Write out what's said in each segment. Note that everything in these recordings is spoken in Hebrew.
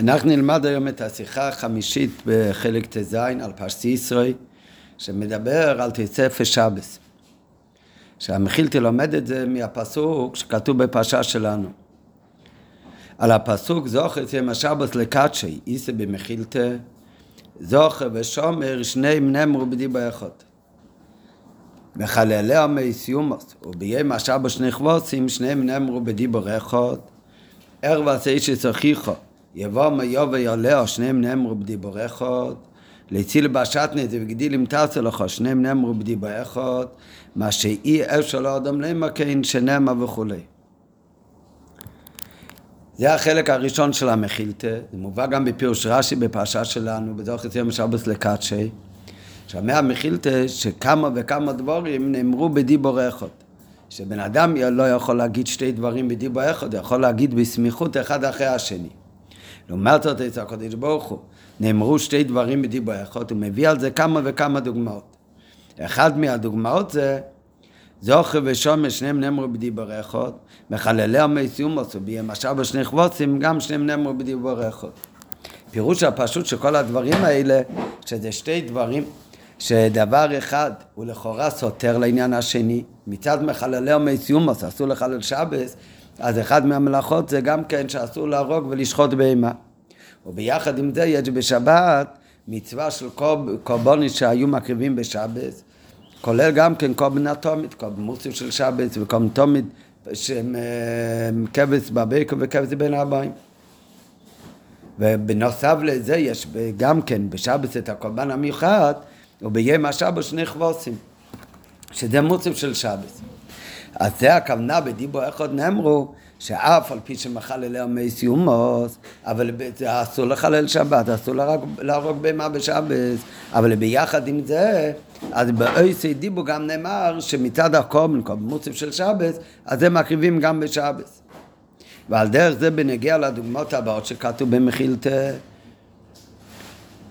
אנחנו נלמד היום את השיחה החמישית בחלק ט"ז על פרסי ישראל, שמדבר על תצא שבס. שהמחילתי לומד את זה מהפסוק שכתוב בפרשה שלנו. על הפסוק זוכר יום השבס לקדשי, איסה במחילתה, זוכר ושומר שניהם נאמרו בדיבה אחד. מחללי עמי סיומוס, וביום השבס נכבוסים שניהם נאמרו בדיבר אחד. ערב עשה איש שצריכו יבוא מיוב ויולע, שניהם נאמרו בדיבור אחד. להציל בשטנה זה וגדיל אם תעשו לך, שניהם נאמרו בדיבור אחד. מה שאי אפשר לאדם למקן שנאמר וכולי. זה החלק הראשון של המחילתא, זה מובא גם בפירוש רש"י בפרשה שלנו, בזוכר יום שבס לקדשי, שאומר המחילתא שכמה וכמה דברים נאמרו בדיבור אחד. שבן אדם לא יכול להגיד שתי דברים בדיבור אחד, הוא יכול להגיד בסמיכות אחד אחרי השני. לעומת זאת אצל הקדוש ברוך הוא נאמרו שתי דברים בדיבור אחד, הוא מביא על זה כמה וכמה דוגמאות. אחד מהדוגמאות זה זוכר ושומר שניהם נאמרו בדיבור אחד, מחללי המסיומוס ובימשע בשני חבוצים גם שניהם נאמרו בדיבור אחד. פירוש הפשוט של כל הדברים האלה, שזה שתי דברים שדבר אחד הוא לכאורה סותר לעניין השני, מצד מחללי המסיומוס אסור לחלל שבס, אז אחד מהמלאכות זה גם כן שאסור להרוג ולשחוט בהמה. וביחד עם זה יש בשבת מצווה של קורבנות שהיו מקריבים בשבת, כולל גם כן קורבן אטומית, קורבן מוסף של שבת וקורבן תומית שהם כבש בבקו וכבש בין הבאים. ובנוסף לזה יש גם כן בשבת את הקורבן המיוחד וביום השבת שני חבוסים, שזה מוסף של שבת. אז זה הכוונה בדיבור אחד נאמרו שאף על פי שמחללי המי סיומוס, אבל אסור לחלל שבת, אסור להרוג בהמה בשבת, אבל ביחד עם זה, אז באויסי דיבו גם נאמר שמצד הקומן, קומן מוסף של שבת, אז הם מקריבים גם בשבת. ועל דרך זה בנגיע לדוגמאות הבאות שכתוב במחילתא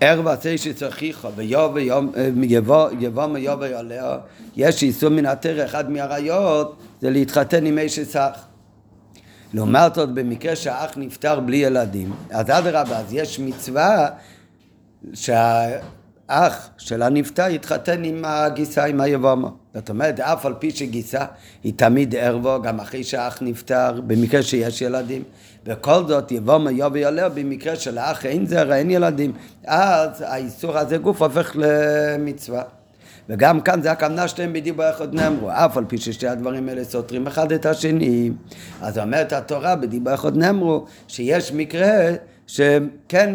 ערב עשה שצריכו ויבוא מיובא עליה יש איסור מן התרא אחד מהראיות זה להתחתן עם איש סך לעומת זאת במקרה שהאח נפטר בלי ילדים אז אדרבה אז יש מצווה שהאח של הנפטר יתחתן עם הגיסה עם היבומו זאת אומרת אף על פי שגיסה היא תמיד ערבו גם אחרי שהאח נפטר במקרה שיש ילדים וכל זאת יבוא יבוא עליה במקרה שלאח אין זרע, אין ילדים, אז האיסור הזה גוף הופך למצווה. וגם כאן זה הכוונה שתיהם בדיבור אחד נאמרו, אף על פי ששתי הדברים האלה סותרים אחד את השני. אז אומרת התורה בדיבור אחד נאמרו שיש מקרה שכן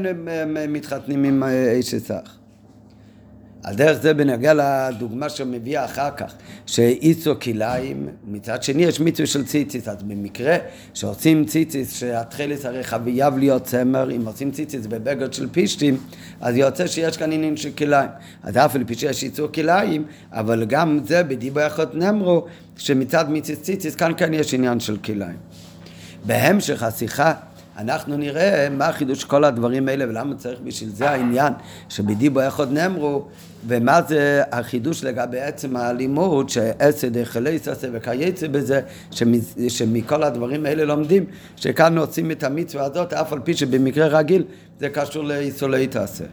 מתחתנים עם איש סך. על דרך זה בנוגע לדוגמה שמביאה אחר כך, שאיסו כליים, מצד שני יש מצווה של ציציס, אז במקרה שעושים ציציס, שהתכלס הרי חייב להיות צמר, אם עושים ציציס בבגד של פישטים, אז יוצא שיש כאן עניין של כליים. אז אף על פי שיש איסו כליים, אבל גם זה בדיבור יכול נאמרו, שמצד מצווה ציציס כאן כן יש עניין של כליים. בהמשך השיחה אנחנו נראה מה החידוש כל הדברים האלה ולמה צריך בשביל זה העניין שבדיבו איך עוד נאמרו ומה זה החידוש לגבי עצם הלימוד שעשד החלס עשה וכייצא בזה שמכל הדברים האלה לומדים שכאן עושים את המצווה הזאת אף על פי שבמקרה רגיל זה קשור לאיסולי תעשה.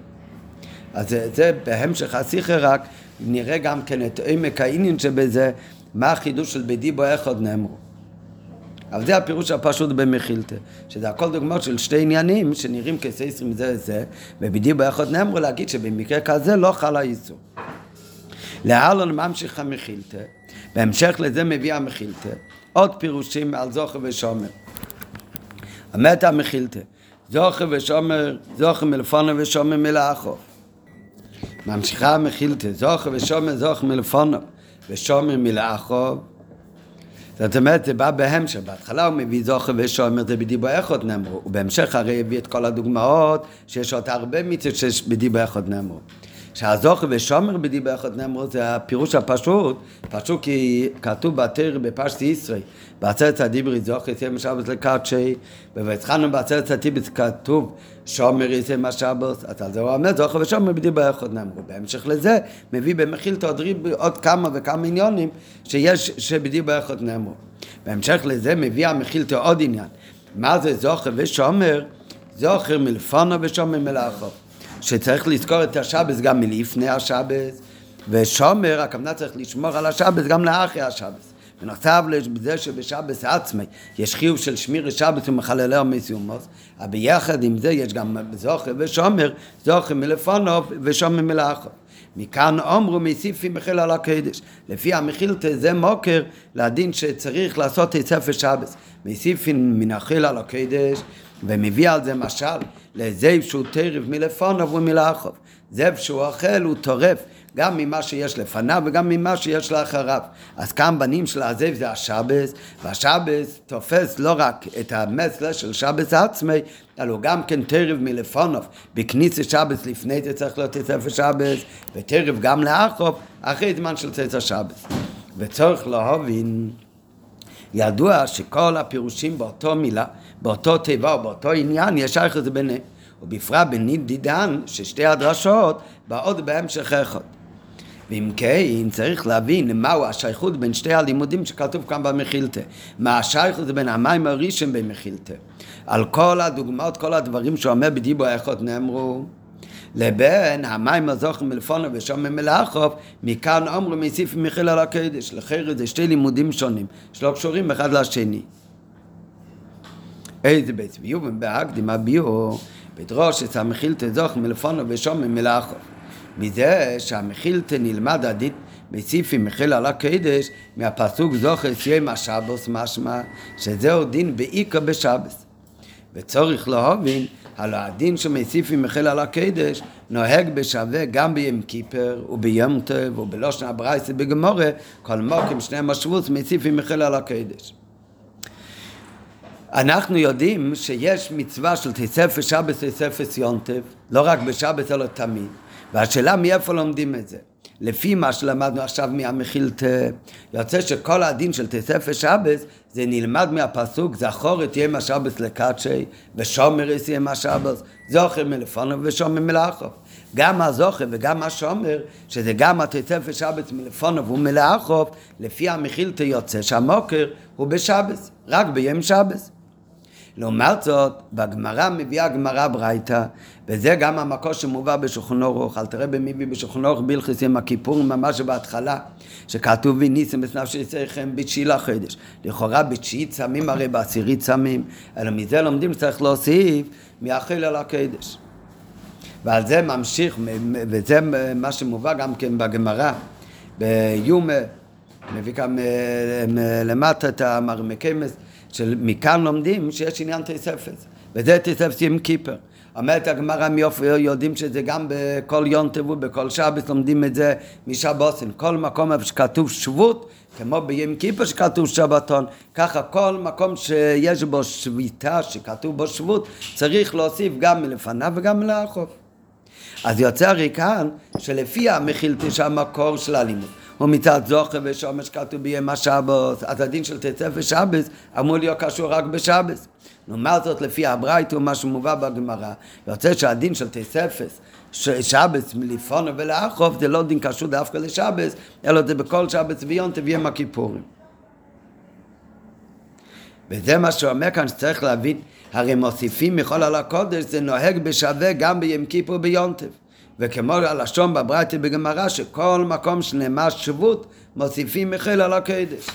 אז זה, זה בהמשך השיחה רק נראה גם כן את עמק העניין שבזה מה החידוש של בדיבו איך עוד נאמרו אבל זה הפירוש הפשוט במחילתא, שזה הכל דוגמאות של שתי עניינים שנראים כסייסרים זה זה, ובדיוק ביחד נאמרו להגיד שבמקרה כזה לא חל האיסור. להלן ממשיך המחילתא, בהמשך לזה מביא המחילתא, עוד פירושים על זוכר ושומר. אומרת המחילתא, זוכר ושומר, זוכר מלפונו ושומר מלאכו. ממשיכה המחילתא, זוכר ושומר, זוכר מלפונו ושומר מלאכו. זאת אומרת, זה בא בהמשך, בהתחלה הוא מביא זוכר ושומר, זה בדיבור אחד נאמרו, ובהמשך הרי הביא את כל הדוגמאות, שיש עוד הרבה מצוות שיש בדיבור אחד נאמרו. שהזוכר ושומר בדיבר נאמרו זה הפירוש הפשוט, פשוט כי כתוב בתר בפשטי ישראל, בעצרת הדיברי זוכר יצא משבת לקדשי, ובהתחלנו בעצרת הדיברי כתוב שומר יצא משבת, אז על זה הוא אומר זוכר ושומר בדיבר נאמרו. בהמשך לזה מביא במחיל תודרי עוד כמה וכמה עניונים שיש שבדיבר נאמרו. בהמשך לזה מביא המחיל עוד עניין. מה זה זוכר ושומר? זוכר מלפונו ושומר מלאכו. שצריך לזכור את השבס גם מלפני השבס, ושומר, הכוונה צריך לשמור על השבס גם לאחרי השבס. בנוסף לזה שבשבס עצמי יש חיוב של שמיר שבס ומחללי המסיומוס, אבל ביחד עם זה יש גם זוכר ושומר, זוכר מלפונו ושומר מלאכו. מכאן אומרו מסיפים מחיל על הקדש. לפי המחילתא זה מוקר לדין שצריך לעשות את ספר שבס. מסיפים מן החיל על הקדש ומביא על זה משל לזאב שהוא טרף מלפונו ומלאחוב. זאב שהוא אוכל הוא טורף גם ממה שיש לפניו וגם ממה שיש לאחריו. אז כאן בנים של הזאב זה השבס, והשבס תופס לא רק את המסלע של שבס עצמי, אלא הוא גם כן טרף מלפונוב. בכניסת שבס לפני זה צריך להיות ספר שבס, וטרף גם לאחוב אחרי זמן של צאת השבס. וצורך להבין, ידוע שכל הפירושים באותו מילה, באותו תיבה או באותו עניין, יש לזה ביניהם. ובפרט בנידידן, ששתי הדרשות באות בהמשך אחד. ואם כן, צריך להבין מהו השייכות בין שתי הלימודים שכתוב כאן במחילתא. מה השייכות בין המים הראשון במחילתא. על כל הדוגמאות, כל הדברים שאומר בדיבו האחד נאמרו. לבין המים הזוכר מלפונו ושום ממלאכוב, מכאן אומרו מסיף מחיל על הקדש. לחיר זה שתי לימודים שונים, שלא קשורים אחד לשני. איזה בית ביוב בהקדים הביאו, בדרוש את המחילתא זוכר מלפונו ושום ממלאכוב. מזה שהמחילתא נלמד עדית מסיפי מחיל על הקדש מהפסוק זוכר סיים השבוס משמע שזהו דין בעיקר בשבס וצורך להבין הלא הדין שמסיפי מחיל על הקדש נוהג בשווה גם ביום כיפר וביום טוב ובלושן הברייסה בגמורה כל מוקים שני משבוץ מסיפי מחיל על הקדש אנחנו יודעים שיש מצווה של תספר שבס תספר יונטב, לא רק בשבס אלא תמיד. והשאלה מאיפה לומדים את זה. לפי מה שלמדנו עכשיו מהמחילתא, יוצא שכל הדין של תספר שבס זה נלמד מהפסוק זכור את יום השבס לקדשי ושומר את יום השבס זוכר מלפונו ושומר מלאכו. גם הזוכר וגם השומר שזה גם התספר שבס מלפונו ומלאכו לפי המחילתא יוצא שהמוקר הוא בשבס רק ביום שבס לעומת זאת, בגמרא מביאה גמרא ברייתא, וזה גם המקור שמובא בשולחן אורוך, אל תראה במביא בשולחן אורוך בלחיס עם הכיפור ממש בהתחלה, שכתוב וניסים בסנפשי יצריכם בתשיעי לחודש. לכאורה בתשיעי צמים הרי בעשירי צמים, אלא מזה לומדים שצריך להוסיף מהחיל על הקדש. ועל זה ממשיך, וזה מה שמובא גם כן בגמרא, ביומה, מביא כאן למטה את המרמקמס. שמכאן לומדים שיש עניין תוספת, וזה תוספת עם כיפר. אומרת הגמרא מיופי יודעים שזה גם בכל יום טבו, בכל שבת לומדים את זה משבוסן. כל מקום איפה שכתוב שבות, כמו ביום כיפר שכתוב שבתון, ככה כל מקום שיש בו שביתה, שכתוב בו שבות, צריך להוסיף גם מלפניו וגם מלאחור. אז יוצא הרי כאן שלפי המחילתי שהמקור של הלימוד. ומצד זוכר ושומש כתוב ביום השבוס, אז הדין של תצא ושבס אמור להיות קשור רק בשבס. לעומת זאת לפי הברייתו, מה שמובא בגמרא, יוצא שהדין של תספס, שבס מלפונו ולאחוב, זה לא דין קשור דווקא לשבס, אלא זה בכל שבס ויום תביאם הכיפורים. וזה מה שאומר כאן שצריך להבין, הרי מוסיפים מכל על הקודש, זה נוהג בשווה גם ביום כיפור ביונטב. וכמו הלשון בברייתא בגמרא, שכל מקום שנאמר שבות, מוסיפים מחיל על הקדש.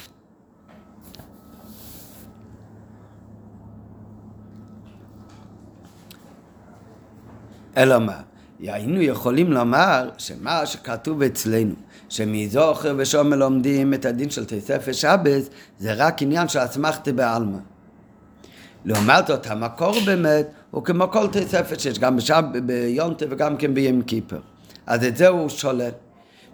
אלא מה? היינו יכולים לומר שמה שכתוב אצלנו, שמזוכר ושומר לומדים את הדין של תספר שבס, זה רק עניין של אסמכתא בעלמא. לעומת זאת, המקור באמת הוא כמו כל תוספת שיש גם בשב, ביונטה וגם כן ביום כיפר. אז את זה הוא שולל.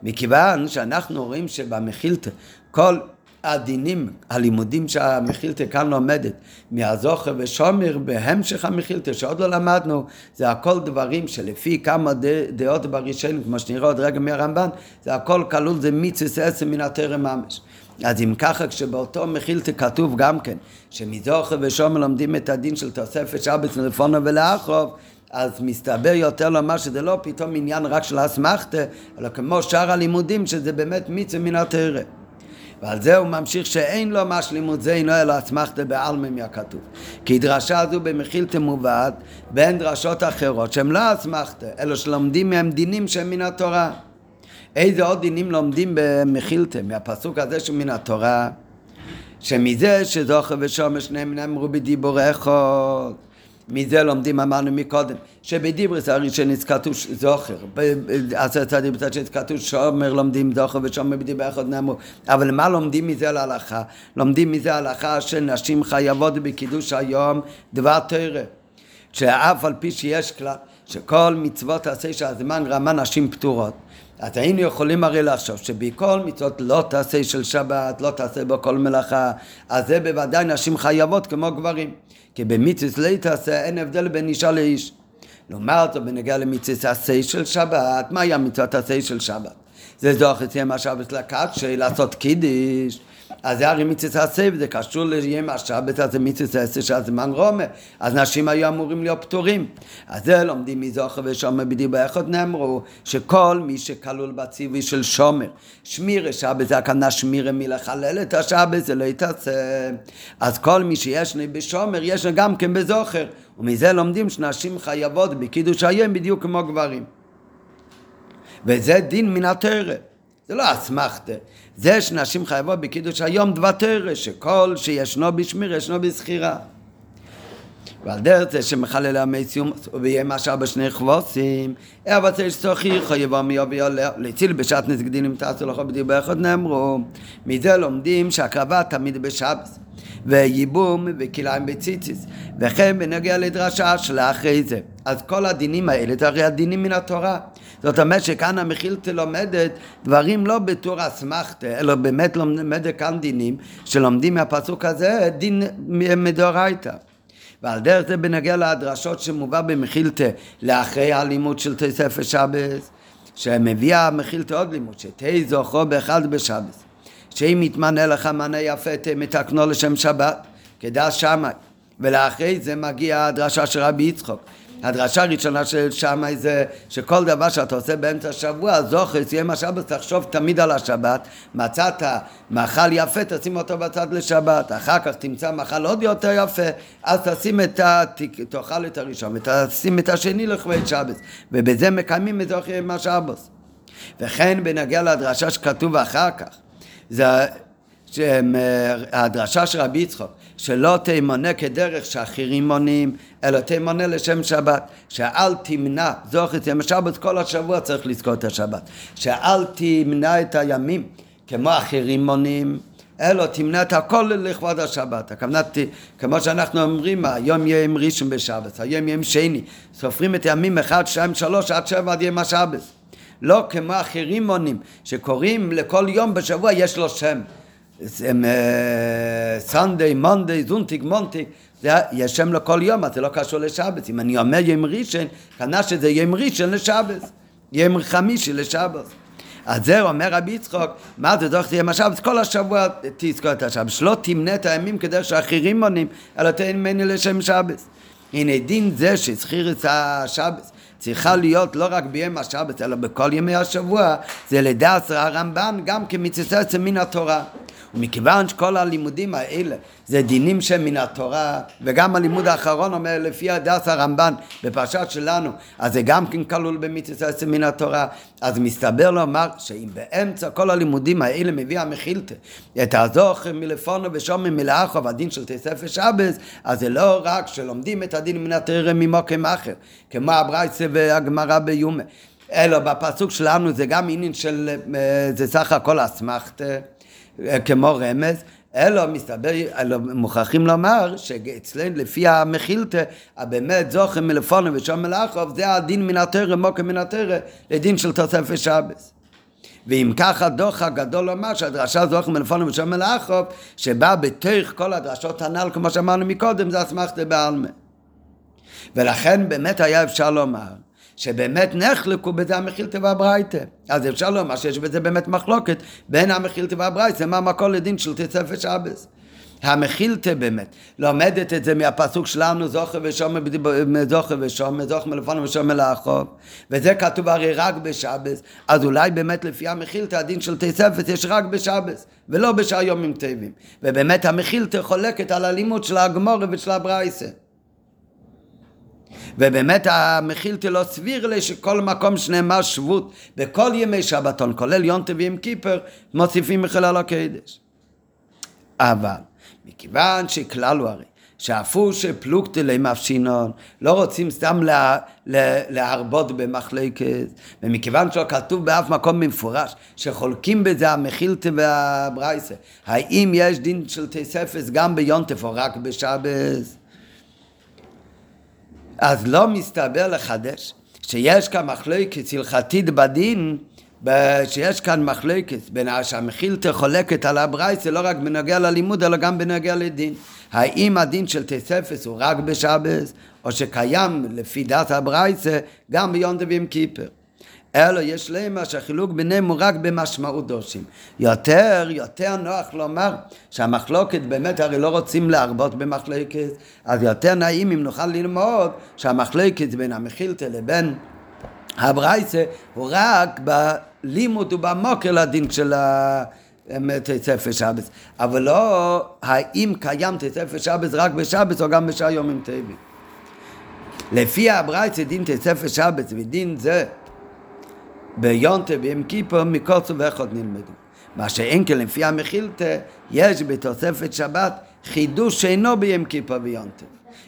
מכיוון שאנחנו רואים שבמחילתא כל הדינים, הלימודים שהמחילתא כאן לומדת, מהזוכר ושומר בהמשך המחילתא, שעוד לא למדנו, זה הכל דברים שלפי כמה דעות בראשון, כמו שנראה עוד רגע מהרמב"ן, זה הכל כלול, זה מיצוס עשר מן התרם ממש. אז אם ככה, כשבאותו מחילתא כתוב גם כן, שמזוכר ושומר לומדים את הדין של תוספת שבת מלפונו ולאחרוב, אז מסתבר יותר לומר שזה לא פתאום עניין רק של אסמכתא, אלא כמו שאר הלימודים, שזה באמת מצווה מן התרם. ועל זה הוא ממשיך שאין לו משלימות זה אינו אלא אסמכתא בעלמא מהכתוב. כי דרשה זו במחילתא מובאת בין דרשות אחרות שהן לא אסמכתא, אלא שלומדים מהם דינים שהם מן התורה. איזה עוד דינים לומדים במחילתא, מהפסוק הזה שמן התורה? שמזה שזוכר ושומר שניהם נאמרו בדיבור אחד. מזה לומדים, אמרנו מקודם, שבדיברס הראשון כתוב זוכר, בעשרת הדיברס הראשון כתוב שומר לומדים זוכר ושומר בדיבר אחד נאמרו, אבל מה לומדים מזה להלכה? לומדים מזה להלכה שנשים חייבות בקידוש היום דבר תרא, שאף על פי שיש כלל, שכל מצוות עשה שהזמן רמה נשים פטורות. אז היינו יכולים הרי לחשוב שבכל מצוות לא תעשה של שבת, לא תעשה בו כל מלאכה, אז זה בוודאי נשים חייבות כמו גברים. כי במצוות לא תעשה אין הבדל בין אישה לאיש. לעומת זאת בנגיע למצוות עשה של שבת, מהי המצוות עשה של שבת? זה זוכר יום השבת לקדשי, לעשות קידיש. אז זה הרי מצווה עשה, וזה קשור ליום השבת, אז זה מצווה עשה שהזמן רומה. אז נשים היו אמורים להיות פטורים. אז זה לומדים מזוכר ושומר בדיוק באחד נאמרו, שכל מי שכלול בציווי של שומר, שמירה שבת זה הכוונה שמירה מלחלל את השבת, זה לא יתעשה. אז כל מי שיש לי בשומר, יש לי גם כן בזוכר. ומזה לומדים שנשים חייבות בקידוש היום בדיוק כמו גברים. וזה דין מן התרא. זה לא אסמכתה. זה שנשים חייבות בקידוש היום דבר תרא, שכל שישנו בשמיר ישנו בזכירה. ועל דרך זה שמחלל המציום וביהיה משל בשני חבוסים, אבל צריך שצוחי חייבו מיו ויולע, להציל בשעת נזקדין אם תעשו לך בדיוק באחד נאמרו. מזה לומדים שהקרבה תמיד בשבס. וייבום וכליים בציציס, וכן בנגיע לדרשה של אחרי זה. אז כל הדינים האלה זה הרי הדינים מן התורה. זאת אומרת שכאן המחילתא לומדת דברים לא בתור אסמכתא, אלא באמת לומדת כאן דינים שלומדים מהפסוק הזה דין מדאורייתא. ועל דרך זה בנגיע לדרשות שמובא במחילתא לאחרי הלימוד של תוספת שבס, שמביאה המחילתא עוד לימוד, שתהי זוכרו באחד בשבס. שאם יתמנה לך מנה יפה מתקנו לשם שבת, כדעת שמאי. ולאחרי זה מגיעה הדרשה של רבי יצחוק. הדרשה הראשונה של שמאי זה שכל דבר שאתה עושה באמצע השבוע, זוכר, סיים השבת, תחשוב תמיד על השבת. מצאת מאכל יפה, תשים אותו בצד לשבת. אחר כך תמצא מאכל עוד יותר יפה, אז תשים את ה... תאכל את הראשון, ותשים את השני לכבד שבת. ובזה מקיימים את זוכר עם השבת. וכן בנגיע לדרשה שכתוב אחר כך, זה הדרשה של רבי יצחוק, שלא תמונה כדרך שאחרים מונים, אלא תמונה לשם שבת, שאל תמנע, זוכר את יום השבת, כל השבוע צריך לזכור את השבת, שאל תמנע את הימים כמו אחרים מונים, אלא תמנע את הכל לכבוד השבת. הכוונה, כמו שאנחנו אומרים, היום יהיה יום ראשון בשבת, היום יום שני, סופרים את הימים 1, 2, 3 עד 7 עד יום השבת. לא כמו אחרים מונים, שקוראים לכל יום בשבוע יש לו שם. סנדיי, מונדיי, זונטיק, מונטיק, יש שם לכל יום, אז זה לא קשור לשבת. אם אני אומר יום ראשון, כנראה שזה יום ראשון לשבת, יום חמישי לשבת. אז זה אומר רבי יצחוק, מה זה דוח תהיה השבת? כל השבוע תזכור את השבת. שלא תמנה את הימים כדי שאחרים מונים, אלא תן ממני לשם שבת. הנה דין זה שזכיר את השבת צריכה להיות לא רק ביום השבת, אלא בכל ימי השבוע, זה לדעת הרמב"ן גם כמצטט מן התורה. ומכיוון שכל הלימודים האלה זה דינים שהם מן התורה, וגם הלימוד האחרון אומר לפי הדס הרמב"ן בפרשת שלנו, אז זה גם כן כלול במצוות מן התורה, אז מסתבר לומר שאם באמצע כל הלימודים האלה מביא המחילתא את הזוכר מלפונו ושומר מלאכו והדין של תספר שבס, אז זה לא רק שלומדים את הדין מן התורה ממוקם אחר, כמו הברייסה והגמרא ביומה. אלא בפסוק שלנו זה גם עניין של, אה, זה סך הכל אסמכתה, אה, כמו רמז, אלא מסתבר, אלא מוכרחים לומר שאצלנו לפי המחילתא, באמת זוכר מלפונו ושום מלאכוב, זה הדין מן התרא, מוקר מן התרא, לדין של תוספת שבס. ואם ככה דוח הגדול לומר שהדרשה זוכר מלפונו ושום מלאכוב, שבא בתוך כל הדרשות הנ"ל, כמו שאמרנו מקודם, זה אסמכתא בעלמא. ולכן באמת היה אפשר לומר שבאמת נחלקו בזה המחילתא והברייתא. אז אפשר לומר שיש בזה באמת מחלוקת בין המחילתא והברייתא, מה המקור לדין של תוספת שבס. המכילתא באמת, לומדת את זה מהפסוק שלנו, זוכר ושומר, זוכר ושומר, זוכר מלפון ושומר לאחוב, וזה כתוב הרי רק בשבס, אז אולי באמת לפי המכילתא הדין של תספס יש רק בשבס, ולא בשאר יומים טובים, ובאמת המכילתא חולקת על הלימוד של הגמורה ושל הברייסה. ובאמת המכילתא לא סביר לי שכל מקום שנאמר שבות בכל ימי שבתון, כולל יום טביעים כיפר, מוסיפים מחלל הקדש. אבל מכיוון שכלל הוא הרי שאפו שפלוגתא מפשינון, לא רוצים סתם לה, לה, להרבות במחלקת, ומכיוון שלא כתוב באף מקום במפורש שחולקים בזה המכילתא והברייסה, האם יש דין של תספס גם ביונטף או רק בשבס? אז לא מסתבר לחדש שיש כאן מחלוקת הלכתית בדין שיש כאן מחלוקת בין שהמחילתא חולקת על הברייסה לא רק בנוגע ללימוד אלא גם בנוגע לדין. האם הדין של תספס הוא רק בשבס או שקיים לפי דת הברייסה גם ביום דבים קיפר. אלא יש להם שהחילוק ביניהם הוא רק במשמעות דורשים. יותר, יותר נוח לומר שהמחלוקת באמת הרי לא רוצים להרבות במחלוקת, אז יותר נעים אם נוכל ללמוד שהמחלוקת בין המחילתא לבין הברייסה הוא רק בלימוד ובמוקר לדין של ה... תצפר שבס, אבל לא האם קיים תצפר שבס רק בשבס או גם בשאר יומים טבעי. לפי הברייצה דין תצפר שבס ודין זה ביונטה ביום כיפור מקוצו ואחד נלמדו. מה שאין כן לפי המחילתא, יש בתוספת שבת חידוש שאינו ביום כיפור ויונטה.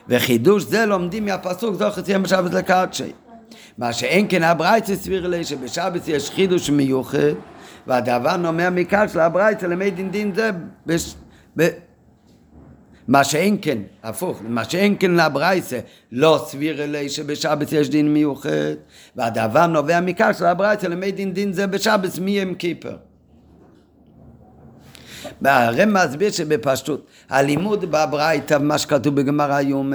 וחידוש זה לומדים מהפסוק זוכר יום בשבת לקדשי. מה שאין כן הברייתא סביר לי שבשבת יש חידוש מיוחד, והדבר נאמר מכאן של הברייתא למי דין דין זה בש... ב... מה שאין כן, הפוך, מה שאין כן לברייסה, לא סביר אלי שבשבת יש דין מיוחד, והדבר נובע מכך של הברייסה למי דין דין זה בשבת מי הם קיפר. והרם מסביר שבפשטות, הלימוד בברייתא, מה שכתוב בגמר היום,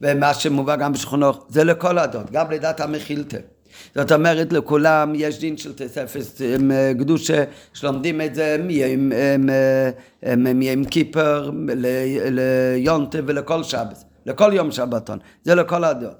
ומה שמובא גם בשכונות, זה לכל הדעות, גם לדעת המחילתא. זאת אומרת, לכולם יש דין של תספס קדושה, שלומדים את זה מיום כיפר ליונטה ולכל שבת, לכל יום שבתון, זה לכל הדעות.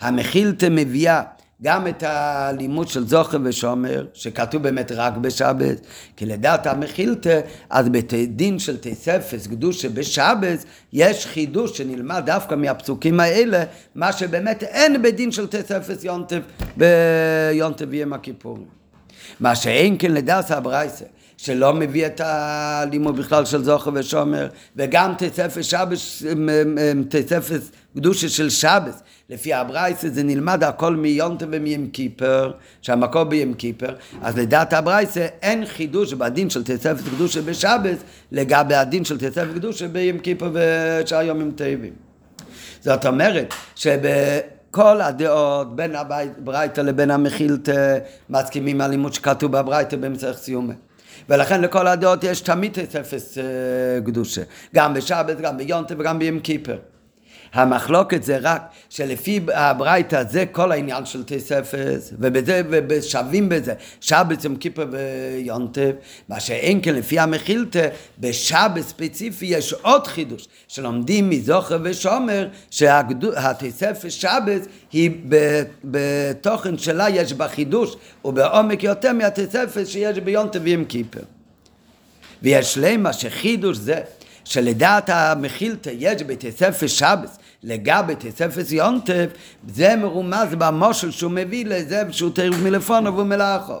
המחילתא מביאה גם את הלימוד של זוכר ושומר, שכתוב באמת רק בשבת, כי לדעת המחילתא, אז בדין של תספס, קדושה בשבת, יש חידוש שנלמד דווקא מהפסוקים האלה, מה שבאמת אין בדין של תספס יונטב ביונטב ויום הכיפורים. מה שאין כן לדעת הברייסה, שלא מביא את הלימוד בכלל של זוכר ושומר, וגם תספס שבס, תספס קדושה של שבס, לפי הברייסה זה נלמד הכל מיונטה ומים כיפר, שהמקור בים כיפר, אז לדעת הברייסה אין חידוש בדין של תספת קדושה בשבס לגבי הדין של תספת קדושה בים כיפר ושאר יומים טובים. זאת אומרת שב... כל הדעות בין הברייתא לבין המחילתא מסכימים על לימוד שכתוב בברייתא במצח סיומה. ולכן לכל הדעות יש תמיד אפס אה, קדושה, גם בשבת, גם ביונטה וגם ביום כיפר. המחלוקת זה רק שלפי הברייתא זה כל העניין של תספס, ובזה, ושווים בזה, שבת יום כיפר ויונטב, מה שאין כן לפי המחילתא, בשבת ספציפי יש עוד חידוש, שלומדים מזוכר ושומר, שהתספס שבת היא בתוכן שלה יש בה חידוש, ובעומק יותר מהתספס שיש ביונטב ויום כיפר. ויש למה שחידוש זה שלדעת המחילתא יש בתספס שבס לגבי תספס יונטף, זה מרומז במושל שהוא מביא לזה שהוא תרב מלפונו ומלאכו.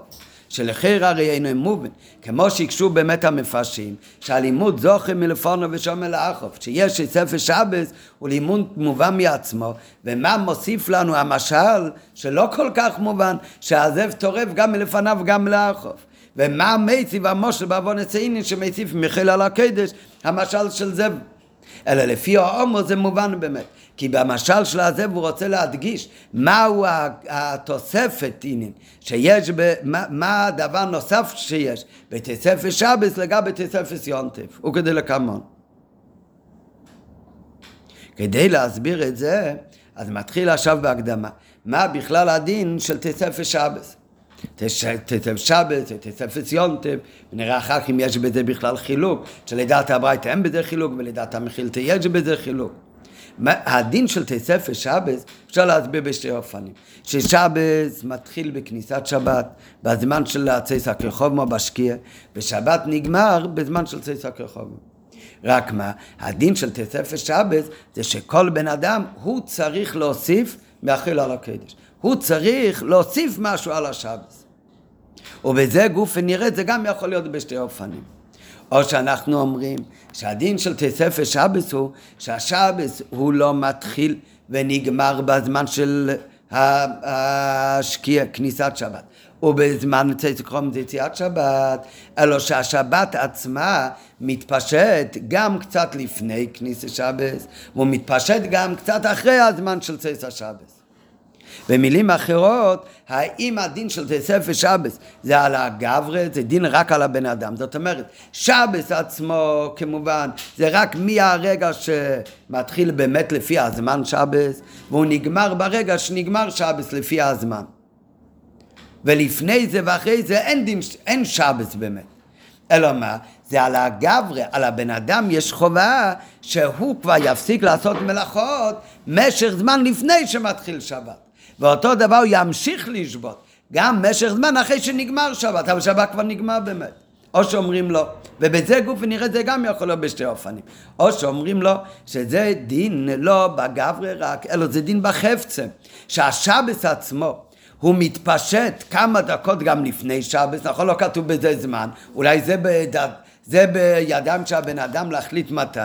שלחיר הרי אינו מובן, כמו שהקשו באמת המפרשים, שהלימוד זוכר מלפונו ושומר לאחוב, שיש ספר שבס הוא לימוד מובן מעצמו, ומה מוסיף לנו המשל שלא כל כך מובן, שהזאב טורף גם מלפניו וגם לאחוב. ומה מציב המושל בעוון הצעיני שמציב מחיל על הקדש, המשל של זאב. אלא לפי ההומו זה מובן באמת. כי במשל של הזה הוא רוצה להדגיש מהו התוספת עניין, שיש, ב, מה, מה הדבר נוסף שיש בתספס שבס לגבי תספס יונטף, וכדי לקמון. כדי להסביר את זה, אז מתחיל עכשיו בהקדמה. מה בכלל הדין של תספס שבס? תצף שבת, תצף ציונטב, ונראה אחר כך אם יש בזה בכלל חילוק, שלדעת הברייתא אין בזה חילוק, ולדעת המחילתא יש בזה חילוק. הדין של תסף ושבס אפשר להסביר בשתי אופנים. ששבס מתחיל בכניסת שבת, בזמן של צייס הכרחובמו בשקיע, ושבת נגמר בזמן של צייס הכרחובמו. רק מה, הדין של תסף ושבס זה שכל בן אדם הוא צריך להוסיף מאכיל על הקדש. הוא צריך להוסיף משהו על השבס. ובזה גוף ונראה, זה גם יכול להיות בשתי אופנים. או שאנחנו אומרים שהדין של תספר שבס הוא שהשבס הוא לא מתחיל ונגמר בזמן של השקיע, כניסת שבת. ובזמן צייצקרום זה יציאת שבת, אלא שהשבת עצמה מתפשט גם קצת לפני כניסת שבת, והוא מתפשט גם קצת אחרי הזמן של צייץ השבת. במילים אחרות, האם הדין של תסף ושבס זה על הגברה, זה דין רק על הבן אדם. זאת אומרת, שבס עצמו כמובן, זה רק מהרגע שמתחיל באמת לפי הזמן שבס, והוא נגמר ברגע שנגמר שבס לפי הזמן. ולפני זה ואחרי זה אין, דין, אין שבס באמת. אלא מה? זה על הגברה, על הבן אדם יש חובה שהוא כבר יפסיק לעשות מלאכות משך זמן לפני שמתחיל שבת. ואותו דבר הוא ימשיך לשבות, גם משך זמן אחרי שנגמר שבת, אבל שבת כבר נגמר באמת. או שאומרים לו, ובזה גוף ונראה זה גם יכול להיות בשתי אופנים. או שאומרים לו שזה דין לא בגברי רק, אלא זה דין בחפצה. שהשבס עצמו הוא מתפשט כמה דקות גם לפני שבס, נכון לא כתוב בזה זמן, אולי זה זה בידם של הבן אדם להחליט מתי,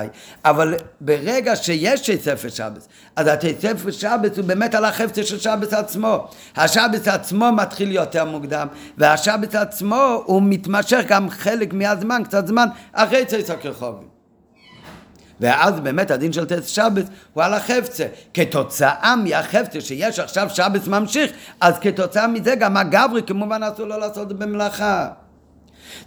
אבל ברגע שיש ספר שבס, אז ספר שבס הוא באמת על החפצה של שבס עצמו. השבס עצמו מתחיל יותר מוקדם, והשבס עצמו הוא מתמשך גם חלק מהזמן, קצת זמן, אחרי צייס הכרחובים. ואז באמת הדין של טס שבס הוא על החפצה. כתוצאה מהחפצה שיש עכשיו שבס ממשיך, אז כתוצאה מזה גם הגברי כמובן אסור לו לעשות את במלאכה.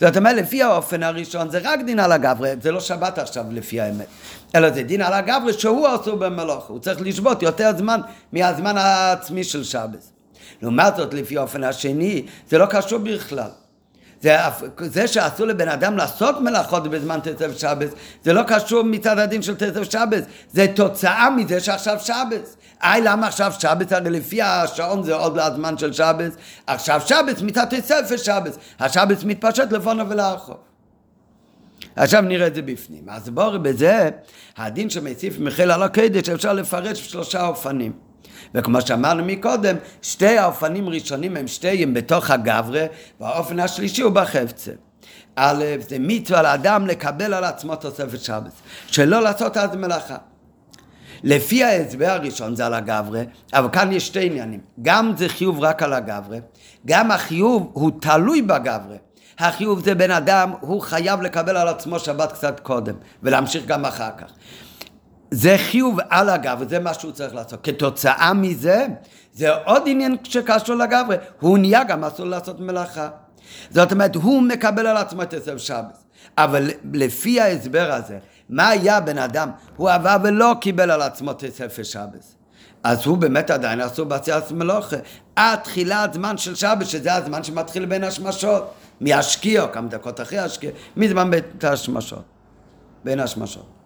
זאת אומרת, לפי האופן הראשון זה רק דין על הגברי, זה לא שבת עכשיו לפי האמת, אלא זה דין על הגברי שהוא אסור במלוך, הוא צריך לשבות יותר זמן מהזמן העצמי של שבס. לעומת זאת, לפי האופן השני, זה לא קשור בכלל. זה, זה שאסור לבן אדם לעשות מלאכות בזמן תצב שבס, זה לא קשור מצד הדין של תצב שבס, זה תוצאה מזה שעכשיו שבס. איי, למה עכשיו שבס? הרי לפי השעון זה עוד הזמן של שבס, עכשיו שבס מצד תצב שבס, השבס מתפשט לפונו ולאחור. עכשיו נראה את זה בפנים. אז בואו בזה, הדין שמציף מחיל על הקדש אפשר לפרש בשלושה אופנים. וכמו שאמרנו מקודם, שתי האופנים ראשונים הם שתיהם בתוך הגברה, והאופן השלישי הוא בחפצה. א', זה מצווה לאדם לקבל על עצמו תוספת שבס, שלא לעשות אז מלאכה. לפי ההסבר הראשון זה על הגברה, אבל כאן יש שתי עניינים. גם זה חיוב רק על הגברה, גם החיוב הוא תלוי בגברה. החיוב זה בן אדם, הוא חייב לקבל על עצמו שבת קצת קודם, ולהמשיך גם אחר כך. זה חיוב על הגב, וזה מה שהוא צריך לעשות. כתוצאה מזה, זה עוד עניין שקשור לגברי, הוא נהיה גם אסור לעשות מלאכה. זאת אומרת, הוא מקבל על עצמו את עשב שבס. אבל לפי ההסבר הזה, מה היה בן אדם? הוא עבר ולא קיבל על עצמו את עשב שבס. אז הוא באמת עדיין אסור בעשיית מלוכה. עד תחילת זמן של שבס, שזה הזמן שמתחיל בין השמשות. מהשקיע, כמה דקות אחרי השקיע, מזמן בית השמשות. בין השמשות.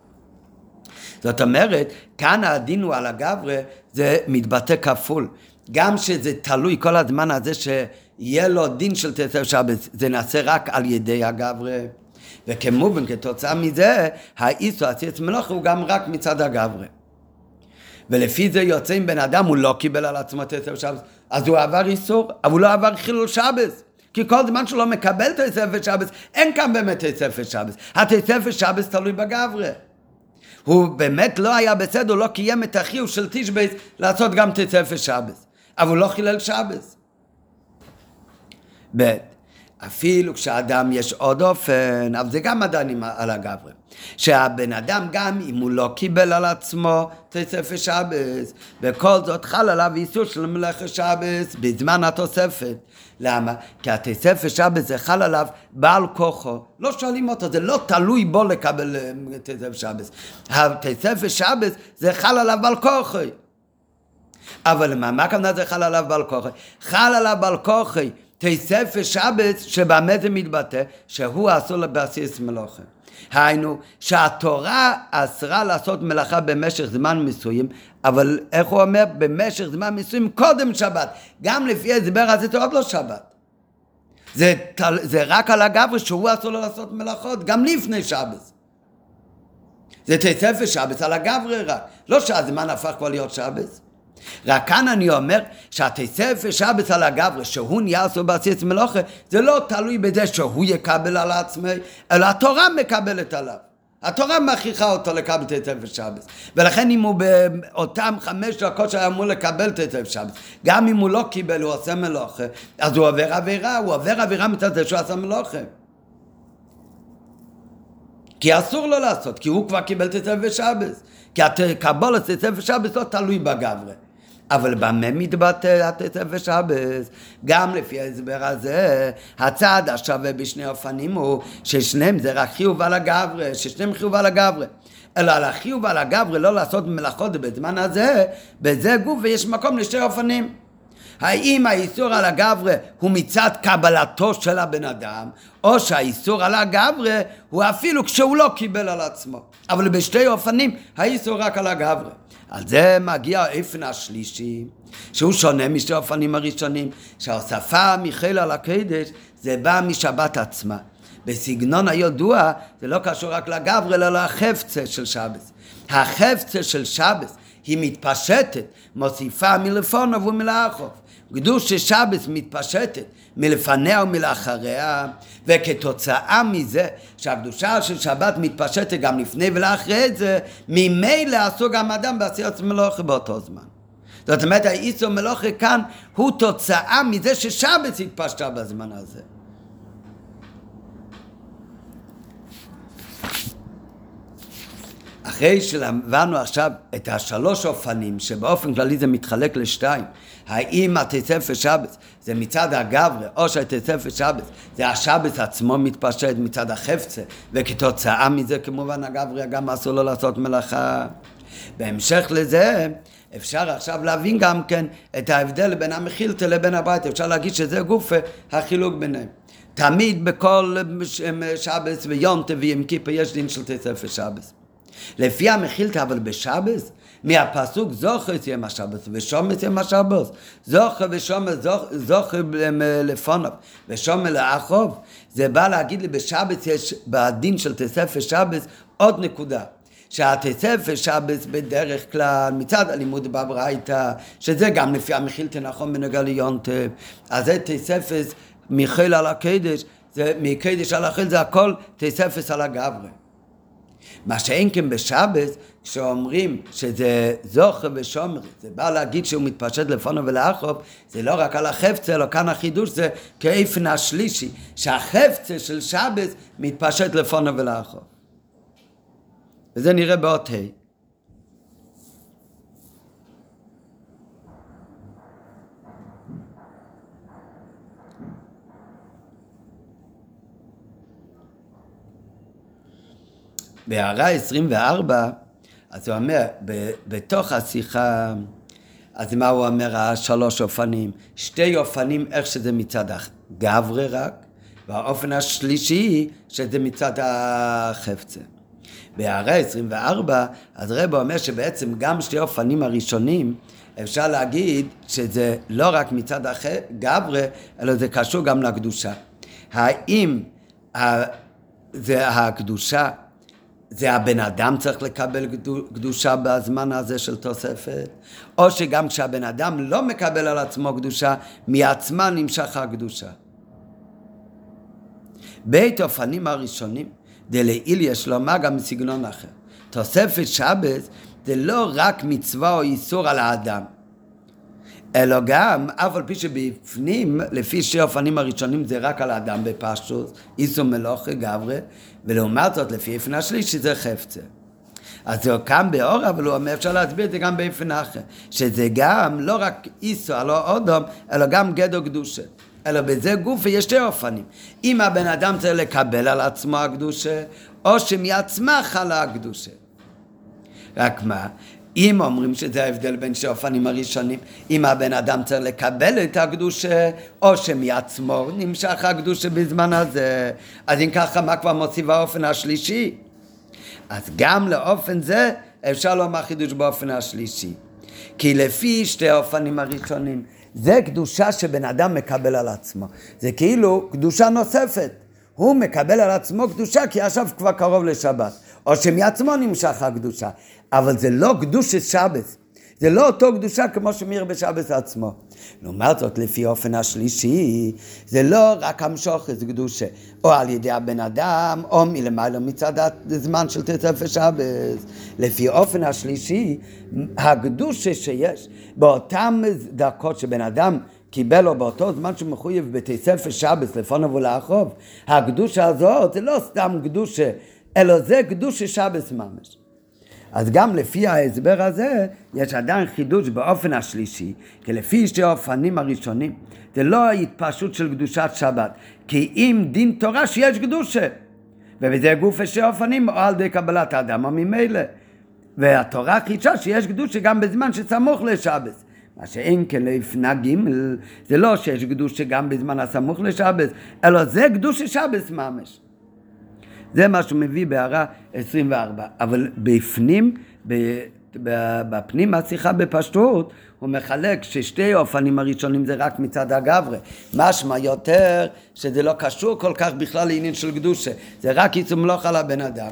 זאת אומרת, כאן הדין הוא על הגברה, זה מתבטא כפול. גם שזה תלוי כל הזמן הזה שיהיה לו דין של תסר שבת, זה נעשה רק על ידי הגברה. וכמובן, כתוצאה מזה, האיסו עשיית מלוכה הוא גם רק מצד הגברה. ולפי זה יוצא אם בן אדם הוא לא קיבל על עצמו תסר שבת, אז הוא עבר איסור, אבל הוא לא עבר חילול שבת. כי כל זמן שהוא לא מקבל תספר שבת, אין כאן באמת תספר שבת. התספר שבת תלוי בגברה. הוא באמת לא היה בסדר, הוא לא קיים את החיוב של תשבייס לעשות גם תצפת שבס. אבל הוא לא חילל שבס. ב' אפילו כשאדם יש עוד אופן, אבל זה גם עדיין על הגברי. שהבן אדם גם אם הוא לא קיבל על עצמו תוספת שבס, בכל זאת חל עליו איסור של מלאכת שבס בזמן התוספת. למה? כי התוספת שבס זה חל עליו בעל כוחו. לא שואלים אותו, זה לא תלוי בו לקבל אה, תוספת שבס. התוספת שבס זה חל עליו בעל כוחו. אבל מה, מה הכוונה זה חל עליו בעל כוחו? חל עליו בעל כוחו תסף שבס שבמה זה מתבטא? שהוא אסור לבסיס מלוכה. היינו שהתורה אסרה לעשות מלאכה במשך זמן מסוים, אבל איך הוא אומר? במשך זמן מסוים קודם שבת. גם לפי ההסבר הזה זה עוד לא שבת. זה, זה רק על הגברי שהוא אסור לו לעשות מלאכות, גם לפני שבת. זה תספר שבת על הגברי רק. לא שהזמן הפך כבר להיות שבת. רק כאן אני אומר שהתספר שבת על הגברי, שהוא נהיה אסור בעשיית מלוכה, זה לא תלוי בזה שהוא יקבל על עצמי, אלא התורה מקבלת עליו. התורה מכריחה אותו לקבל תתף שבת. ולכן אם הוא באותם חמש דקות שהיה אמור לקבל תתף שבת, גם אם הוא לא קיבל, הוא עושה מלוכה, אז הוא עובר עבירה, הוא עובר עבירה מצד זה שהוא עשה מלוכה. כי אסור לו לעשות, כי הוא כבר קיבל תתף שבת. כי הקבולת תתף שבת לא תלוי בגברי. אבל במה מתבטא התתף ושבס? גם לפי ההסבר הזה, הצעד השווה בשני אופנים הוא ששניהם זה רק חיוב על הגברי, ששניהם חיוב על הגברי. אלא על החיוב על הגברי לא לעשות מלאכות בזמן הזה, בזה גוף ויש מקום לשתי אופנים. האם האיסור על הגברי הוא מצד קבלתו של הבן אדם, או שהאיסור על הגברי הוא אפילו כשהוא לא קיבל על עצמו. אבל בשתי אופנים האיסור רק על הגברי. על זה מגיע האופן השלישי, שהוא שונה משתי האופנים הראשונים, שההוספה מחיל על הקדש זה בא משבת עצמה. בסגנון הידוע זה לא קשור רק לגברי, אלא לחפצה של שבת. החפצה של שבת היא מתפשטת, מוסיפה מלפונו ומלאחוב. קדוש שבת מתפשטת מלפניה ומלאחריה, וכתוצאה מזה שהקדושה של שבת מתפשטת גם לפני ולאחרי זה, ממילא עשו גם אדם בעשיית מלוכה באותו זמן. זאת אומרת, האיסו מלוכה כאן הוא תוצאה מזה ששבת התפשטה בזמן הזה. אחרי שלמדנו עכשיו את השלוש אופנים, שבאופן כללי זה מתחלק לשתיים, האם התספר שבת זה מצד הגברי, או שהתספר שבת זה השבת עצמו מתפשט מצד החפצה, וכתוצאה מזה כמובן הגברי גם אסור לו לעשות מלאכה. בהמשך לזה, אפשר עכשיו להבין גם כן את ההבדל בין המחילתא לבין הבית, אפשר להגיד שזה גוף החילוק ביניהם. תמיד בכל שבת ויום ויום כיפה יש דין של תספר שבת. לפי המחילתא אבל בשבת מהפסוק זוכר יום השבת ושומץ יום השבת זוכר ושומץ זוכר לפוניו ושומץ לאחוב זה בא להגיד לי בשבת יש בדין של תספר שבת עוד נקודה שהתספר שבת בדרך כלל מצד הלימוד בברייתא שזה גם לפי המחילתא נכון בנוגע ליונטב אז זה תספר מיכל על הקדש זה מקדש על החיל זה הכל תספס על הגברי מה שאין כן בשבת, כשאומרים שזה זוכר ושומר, זה בא להגיד שהוא מתפשט לפונו ולאחוב, זה לא רק על החפצה, אלא כאן החידוש זה כאיפן השלישי, שהחפצה של שבת מתפשט לפונו ולאחוב. וזה נראה באות ה'. בהערה 24, אז הוא אומר, בתוך השיחה, אז מה הוא אומר? השלוש אופנים. שתי אופנים, איך שזה מצד הגברי רק, והאופן השלישי, שזה מצד החפצה. בהערה 24, אז רב אומר שבעצם גם שתי אופנים הראשונים, אפשר להגיד שזה לא רק מצד הגברי, אלא זה קשור גם לקדושה. האם זה הקדושה זה הבן אדם צריך לקבל קדושה בזמן הזה של תוספת, או שגם כשהבן אדם לא מקבל על עצמו קדושה, מעצמה נמשך הקדושה. בית אופנים הראשונים, דלעיל יש לומר גם מסגנון אחר. תוספת שבת זה לא רק מצווה או איסור על האדם, אלא גם, אף על פי שבפנים, לפי שני האופנים הראשונים זה רק על האדם בפשטוס, איסו מלוכה גברי, ולעומת זאת לפי איפן השלישי זה חפצה. אז זה קם באור, אבל הוא אומר, אפשר להסביר את זה גם באופן אחר, שזה גם לא רק איסו, לא אודום, אלא גם גדו קדושה. אלא בזה גוף ויש שתי אופנים. אם הבן אדם צריך לקבל על עצמו הקדושה, או שמעצמה חלה הקדושה. רק מה, אם אומרים שזה ההבדל בין שני האופנים הראשונים, אם הבן אדם צריך לקבל את הקדושה, או שמעצמו נמשך הקדושה בזמן הזה, אז אם ככה, מה כבר מוסיף האופן השלישי? אז גם לאופן זה אפשר לומר חידוש באופן השלישי. כי לפי שתי האופנים הראשונים, זה קדושה שבן אדם מקבל על עצמו. זה כאילו קדושה נוספת. הוא מקבל על עצמו קדושה כי עכשיו כבר קרוב לשבת. או שמעצמו נמשך הקדושה. אבל זה לא קדושת שבת. זה לא אותו קדושה כמו שמיר בשבת עצמו. לעומת זאת, לפי אופן השלישי, זה לא רק המשוכת קדושה, או על ידי הבן אדם, או מלמעלה מצד הזמן של תצפי שבת. לפי אופן השלישי, הקדושה שיש באותן דקות שבן אדם קיבל לו באותו זמן שהוא מחויב בתי ספר שבס לפונו ולאחוב, הקדושה הזאת זה לא סתם קדושה, אלא זה קדושה שבס ממש. אז גם לפי ההסבר הזה, יש עדיין חידוש באופן השלישי, כי לפי שתי האופנים הראשונים, זה לא ההתפשטות של קדושת שבת, כי אם דין תורה שיש קדושה, ובזה גוף שתי האופנים, או על ידי קבלת האדם או ממילא. והתורה חידשה שיש קדושה גם בזמן שסמוך לשבת. מה שאין כן לפנה ג' זה לא שיש קדושה גם בזמן הסמוך לשבת, אלא זה קדושה שבת ממש. זה מה שהוא מביא בהערה 24. אבל בפנים, בפנים השיחה בפשטות, הוא מחלק ששתי אופנים הראשונים זה רק מצד הגברי. משמע יותר שזה לא קשור כל כך בכלל לעניין של קדושה, זה רק ייצוא מלוך על הבן אדם.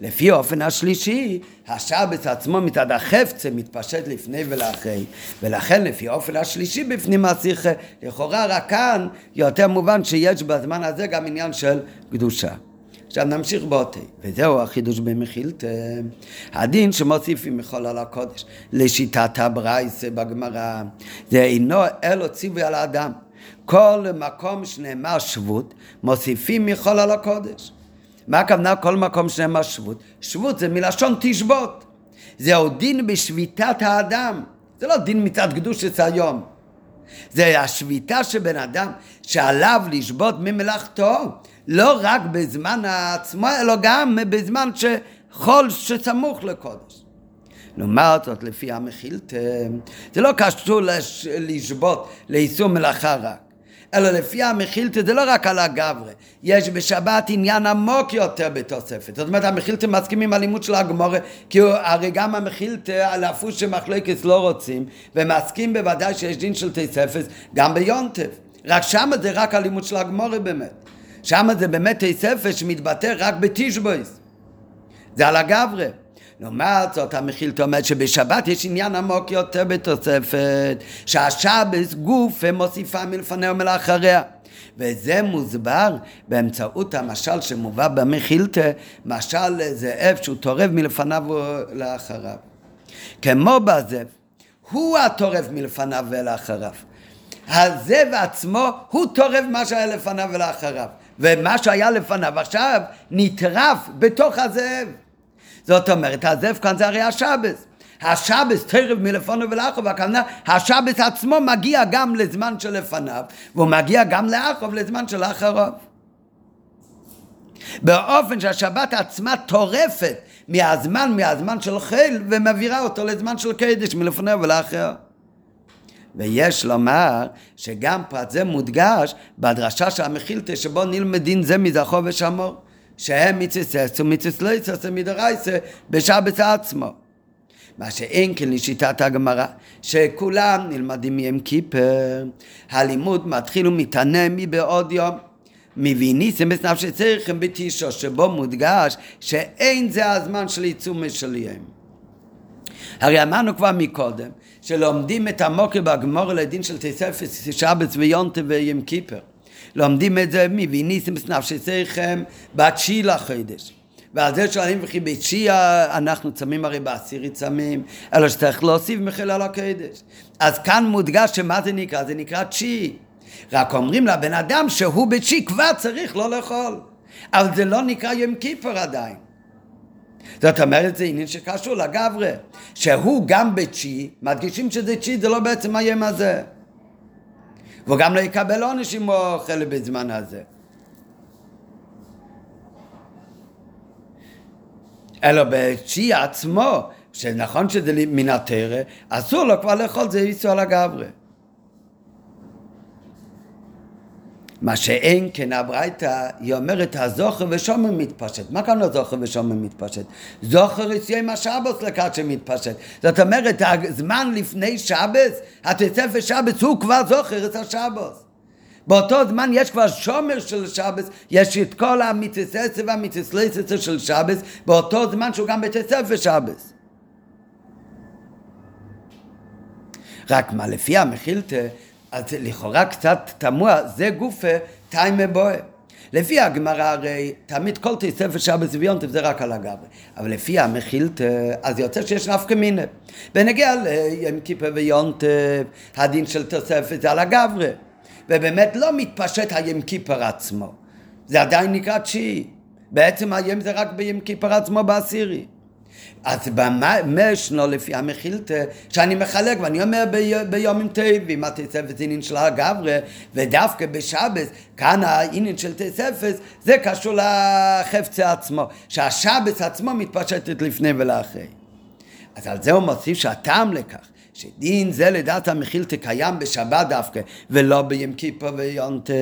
לפי האופן השלישי, השבת עצמו מצד החפצה מתפשט לפני ולאחרי, ולכן לפי האופן השלישי בפנים השיחה, לכאורה רק כאן יותר מובן שיש בזמן הזה גם עניין של קדושה. עכשיו נמשיך באותי, וזהו החידוש במחילתא. הדין שמוסיפים מחול על הקודש, לשיטת הברייסה בגמרא, זה אינו אלו ציווי על האדם. כל מקום שנאמר שבות, מוסיפים מחול על הקודש. מה הכוונה כל מקום שנאמר שבות? שבות זה מלשון תשבות. זהו דין בשביתת האדם. זה לא דין מצד קדושת היום. זה השביתה של בן אדם שעליו לשבות ממלאכתו, לא רק בזמן עצמו, אלא גם בזמן שחול שסמוך לקודש. לעומת זאת, לפי המחילתא, זה לא קשור לשבות, לאיסור מלאכה רק. אלא לפי המחילתא זה לא רק על הגברי, יש בשבת עניין עמוק יותר בתוספת. זאת אומרת, המחילתא מסכימים על לימוד של הגמורה, כי הרי גם המחילתא על הפוש שמחלקת לא רוצים, ומסכים בוודאי שיש דין של תוספת גם ביונטף. רק שמה זה רק הלימוד של הגמורה באמת. שמה זה באמת תוספת שמתבטא רק בתשבויס. זה על הגברי. לעומת זאת המחיל אומרת שבשבת יש עניין עמוק יותר בתוספת שהשבת גוף מוסיפה מלפניה ומלאחריה וזה מוסבר באמצעות המשל שמובא במחילתא, משל זאב שהוא טורף מלפניו ולאחריו. כמו בזאב, הוא הטורף מלפניו ולאחריו. הזאב עצמו הוא טורף מה שהיה לפניו ולאחריו. ומה שהיה לפניו עכשיו נטרף בתוך הזאב. זאת אומרת, הזאב כאן זה הרי השבס. השבס תרב מלפונו ולאחוב, הכוונה, השבס עצמו מגיע גם לזמן שלפניו, והוא מגיע גם לאחוב לזמן של אחריו. באופן שהשבת עצמה טורפת מהזמן, מהזמן של חיל, ומעבירה אותו לזמן של קדש מלפונו ולאחריו. ויש לומר שגם פרט זה מודגש בדרשה של המחילתא שבו נלמד דין זה מזרחו ושמור. שהם מצסס ומצס לא יצס מדרייסה בשבת עצמו. מה שאין כן לשיטת הגמרא, שכולם נלמדים מהם כיפר, הלימוד מתחיל ומתענה מבעוד יום. מביניסם בסנפשי צריכם בתישו, שבו מודגש שאין זה הזמן של עיצום משליהם. הרי אמרנו כבר מקודם, שלומדים את המוקר בגמור לדין של תספס שבת ויונטה וים כיפר. לומדים את זה מביניסם בסנפשי שיכם בתשיעי לחודש. ועל זה שואלים וכי בתשיעי אנחנו צמים הרי בעשירי צמים, אלא שצריך להוסיף מחיל על הקודש. אז כאן מודגש שמה זה נקרא? זה נקרא תשיעי. רק אומרים לבן אדם שהוא בתשיעי כבר צריך לא לאכול. אבל זה לא נקרא יום כיפר עדיין. זאת אומרת זה עניין שקשור לגברי, שהוא גם בתשיעי, מדגישים שזה תשיעי זה לא בעצם היום הזה. והוא גם לא יקבל עונש אם הוא אוכל בזמן הזה. אלא בתשיעי עצמו, שנכון שזה מן התרא, אסור לו כבר לאכול זה איסור לגברי. מה שאין כן הברייתא, היא אומרת הזוכר ושומר מתפשט. מה כאן הזוכר ושומר מתפשט? זוכר יסיים השבוס לקראת שמתפשט. זאת אומרת, הזמן לפני שבס, התוספת שבס הוא כבר זוכר את השבוס. באותו זמן יש כבר שומר של שבס, יש את כל המיתססה והמיתסלססה של שבס, באותו זמן שהוא גם בתוספת שבס. רק מה, לפי המחילתא, אז לכאורה קצת תמוה, זה גופה טיימה בואה. לפי הגמרא הרי תמיד כל תוספת שבס ויונטף זה רק על הגברי. אבל לפי המחילתא, אז יוצא שיש נפקא מינה. בנגיע ליום כיפה ויונטף, הדין של תוספת זה על הגברי. ובאמת לא מתפשט היום כיפר עצמו. זה עדיין נקרא תשיעי. בעצם היום זה רק ביום כיפר עצמו בעשירי. אז במשנו לפי המחילתא, שאני מחלק ואני אומר ביומים טובים, התוספת עניין של הגברה, ודווקא בשבס, כאן העניין של תוספת, זה קשור לחפצה עצמו, שהשבס עצמו מתפשטת לפני ולאחרי. אז על זה הוא מוסיף שהטעם לכך, שדין זה לדעת המחילתא קיים בשבת דווקא, ולא ביום כיפר ויום טוב.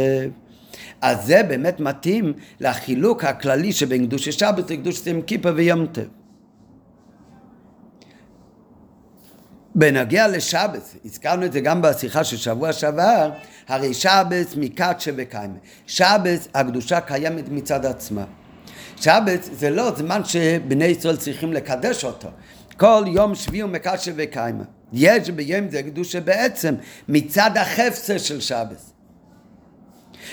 אז זה באמת מתאים לחילוק הכללי שבין קדוש שבת לקדוש יום כיפר ויום טוב. בנגיע לשבס, הזכרנו את זה גם בשיחה של שבוע שעבר, הרי שבס מקדשה וקיימה. שבס, הקדושה קיימת מצד עצמה. שבס זה לא זמן שבני ישראל צריכים לקדש אותו. כל יום שביעי הוא מקדשה וקיימה. יש ביום זה קדושה בעצם מצד החפצה של שבס.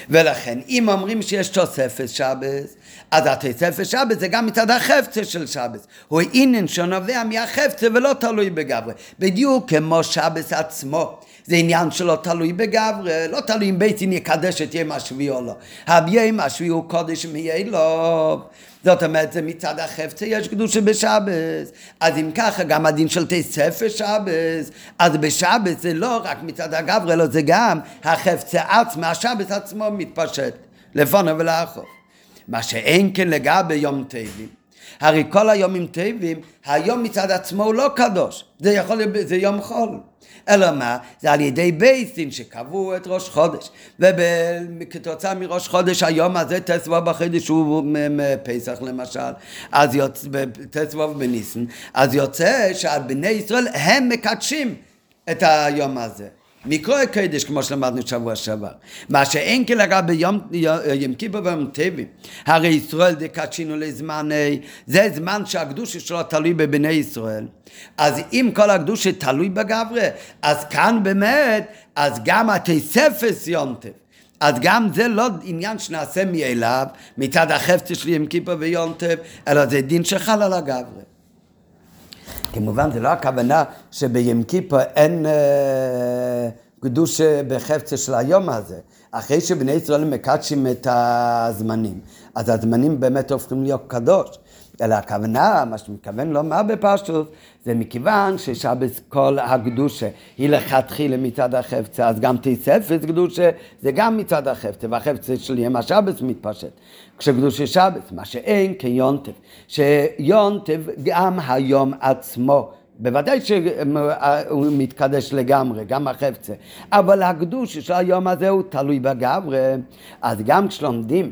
ולכן אם אומרים שיש תוספת שבס, אז התוספת שבס זה גם מצד החפצה של שבס. הוא עניין שנובע מהחפצה ולא תלוי בגברי. בדיוק כמו שבס עצמו. זה עניין שלא תלוי בגברי, לא תלוי אם בית דין יקדש את יום השביעי או לא. הביום השביעי הוא קודש מאליו. זאת אומרת, זה מצד החפצה יש קדושה בשבס. אז אם ככה, גם הדין של תספר שבס, אז בשבס זה לא רק מצד הגברי, אלא זה גם החפצה עצמה, השבס עצמו מתפשט, לפונו ולאחור. מה שאין כן לגבי יום טבעים. הרי כל היומים טבעים, היום מצד עצמו הוא לא קדוש, זה יכול להיות, זה יום חול. אלא מה? זה על ידי בייסין שקבעו את ראש חודש. וכתוצאה מראש חודש היום הזה תסבוב בחידש הוא פסח למשל, אז יוצא, תסבוב בניסן, אז יוצא שבני ישראל הם מקדשים את היום הזה. מקרוא הקדש כמו שלמדנו שבוע שעבר. מה שאין כן לגבי יום, יום כיפור ויום טבעי. הרי ישראל דקדשינו לזמני, זה זמן שהקדושה שלו תלוי בבני ישראל. אז אם כל הקדושה תלוי בגברי, אז כאן באמת, אז גם התספס יום טב. אז גם זה לא עניין שנעשה מאליו, מצד החפצה של יום כיפור ויום טב, אלא זה דין שחל על הגברי. כמובן זה לא הכוונה שבים כיפור אין אה, קדוש בחפצה של היום הזה. אחרי שבני ישראל מקדשים את הזמנים, אז הזמנים באמת הופכים להיות קדוש. אלא הכוונה, מה שמתכוון לומר בפשטוס, זה מכיוון ששבס כל הקדושה היא לכתחילה מצד החפצה, אז גם תספס קדושה זה גם מצד החפצה, והחפצה של יום השבס מתפשט. כשקדושה שבס, מה שאין כיונטף, שיונטף גם היום עצמו. בוודאי שהוא מתקדש לגמרי, גם החפצה, אבל הקדוש של היום הזה הוא תלוי בגברי, אז גם כשלומדים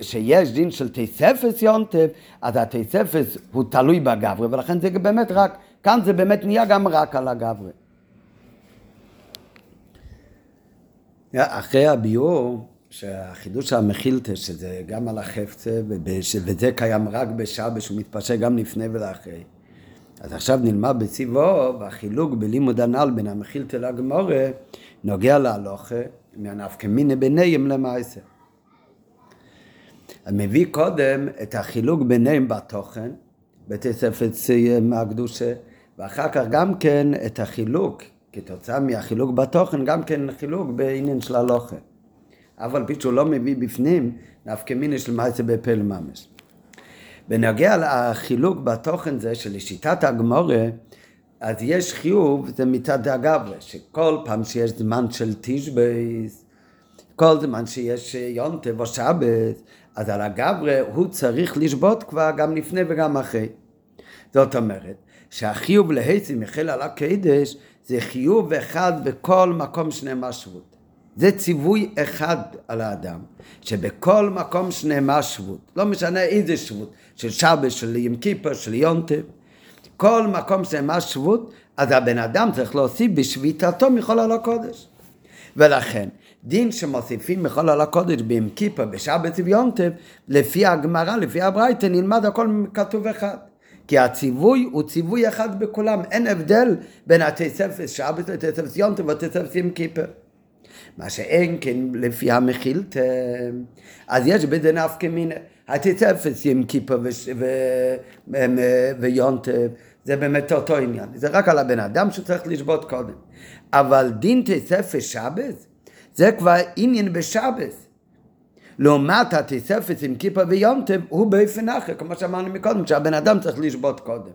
שיש דין של תספס יונטף, אז התספס הוא תלוי בגברי, ולכן זה באמת רק, כאן זה באמת נהיה גם רק על הגברי. אחרי הביאור, שהחידוש המכילתא, שזה גם על החפצה, וזה קיים רק בשעה, שהוא מתפשט גם לפני ולאחרי. אז עכשיו נלמד בציבו, והחילוק בלימוד הנ"ל בין המכילתא לגמורה, נוגע להלוכה, מהנפקא מיניה ביניהם למעשה. מביא קודם את החילוק ביניהם בתוכן, בתוספת מהקדושה, ואחר כך גם כן את החילוק, כתוצאה מהחילוק בתוכן, גם כן חילוק בעניין של הלוכה. אבל פי שהוא לא מביא בפנים, נפקא מיני של מעשה בפה לממש. בנוגע לחילוק בתוכן זה שלשיטת הגמורה, אז יש חיוב, זה מצד הגברה, שכל פעם שיש זמן של תשבייס, כל זמן שיש יונטב או שבת, אז על הגברה הוא צריך לשבות כבר גם לפני וגם אחרי. זאת אומרת, שהחיוב להיצי מחיל על הקדש זה חיוב אחד בכל מקום שנאמר שבות. זה ציווי אחד על האדם, שבכל מקום שנאמר שבות, לא משנה איזה שבות, של שבת, של ים כיפר, של יונטב, כל מקום שנאמר שבות, אז הבן אדם צריך להוסיף בשביתתו מכל על הקודש. ולכן, דין שמוסיפים מכל על הקודש בים כיפר, בשבת וביונטב, לפי הגמרא, לפי הברייתא, נלמד הכל כתוב אחד. כי הציווי הוא ציווי אחד בכולם, אין הבדל בין התספס שבת לתספס יונטב ותספס ים כיפר. מה שאין כן לפי המחילתא, אז יש בזה נפקא מינא. התספס ים כיפר ויונטב, זה באמת אותו עניין. זה רק על הבן אדם שצריך לשבות קודם. אבל דין תספס שבת, זה כבר עניין בשבת. לעומת התספס עם כיפה ויונטב הוא באופן אחר, כמו שאמרנו מקודם, שהבן אדם צריך לשבות קודם.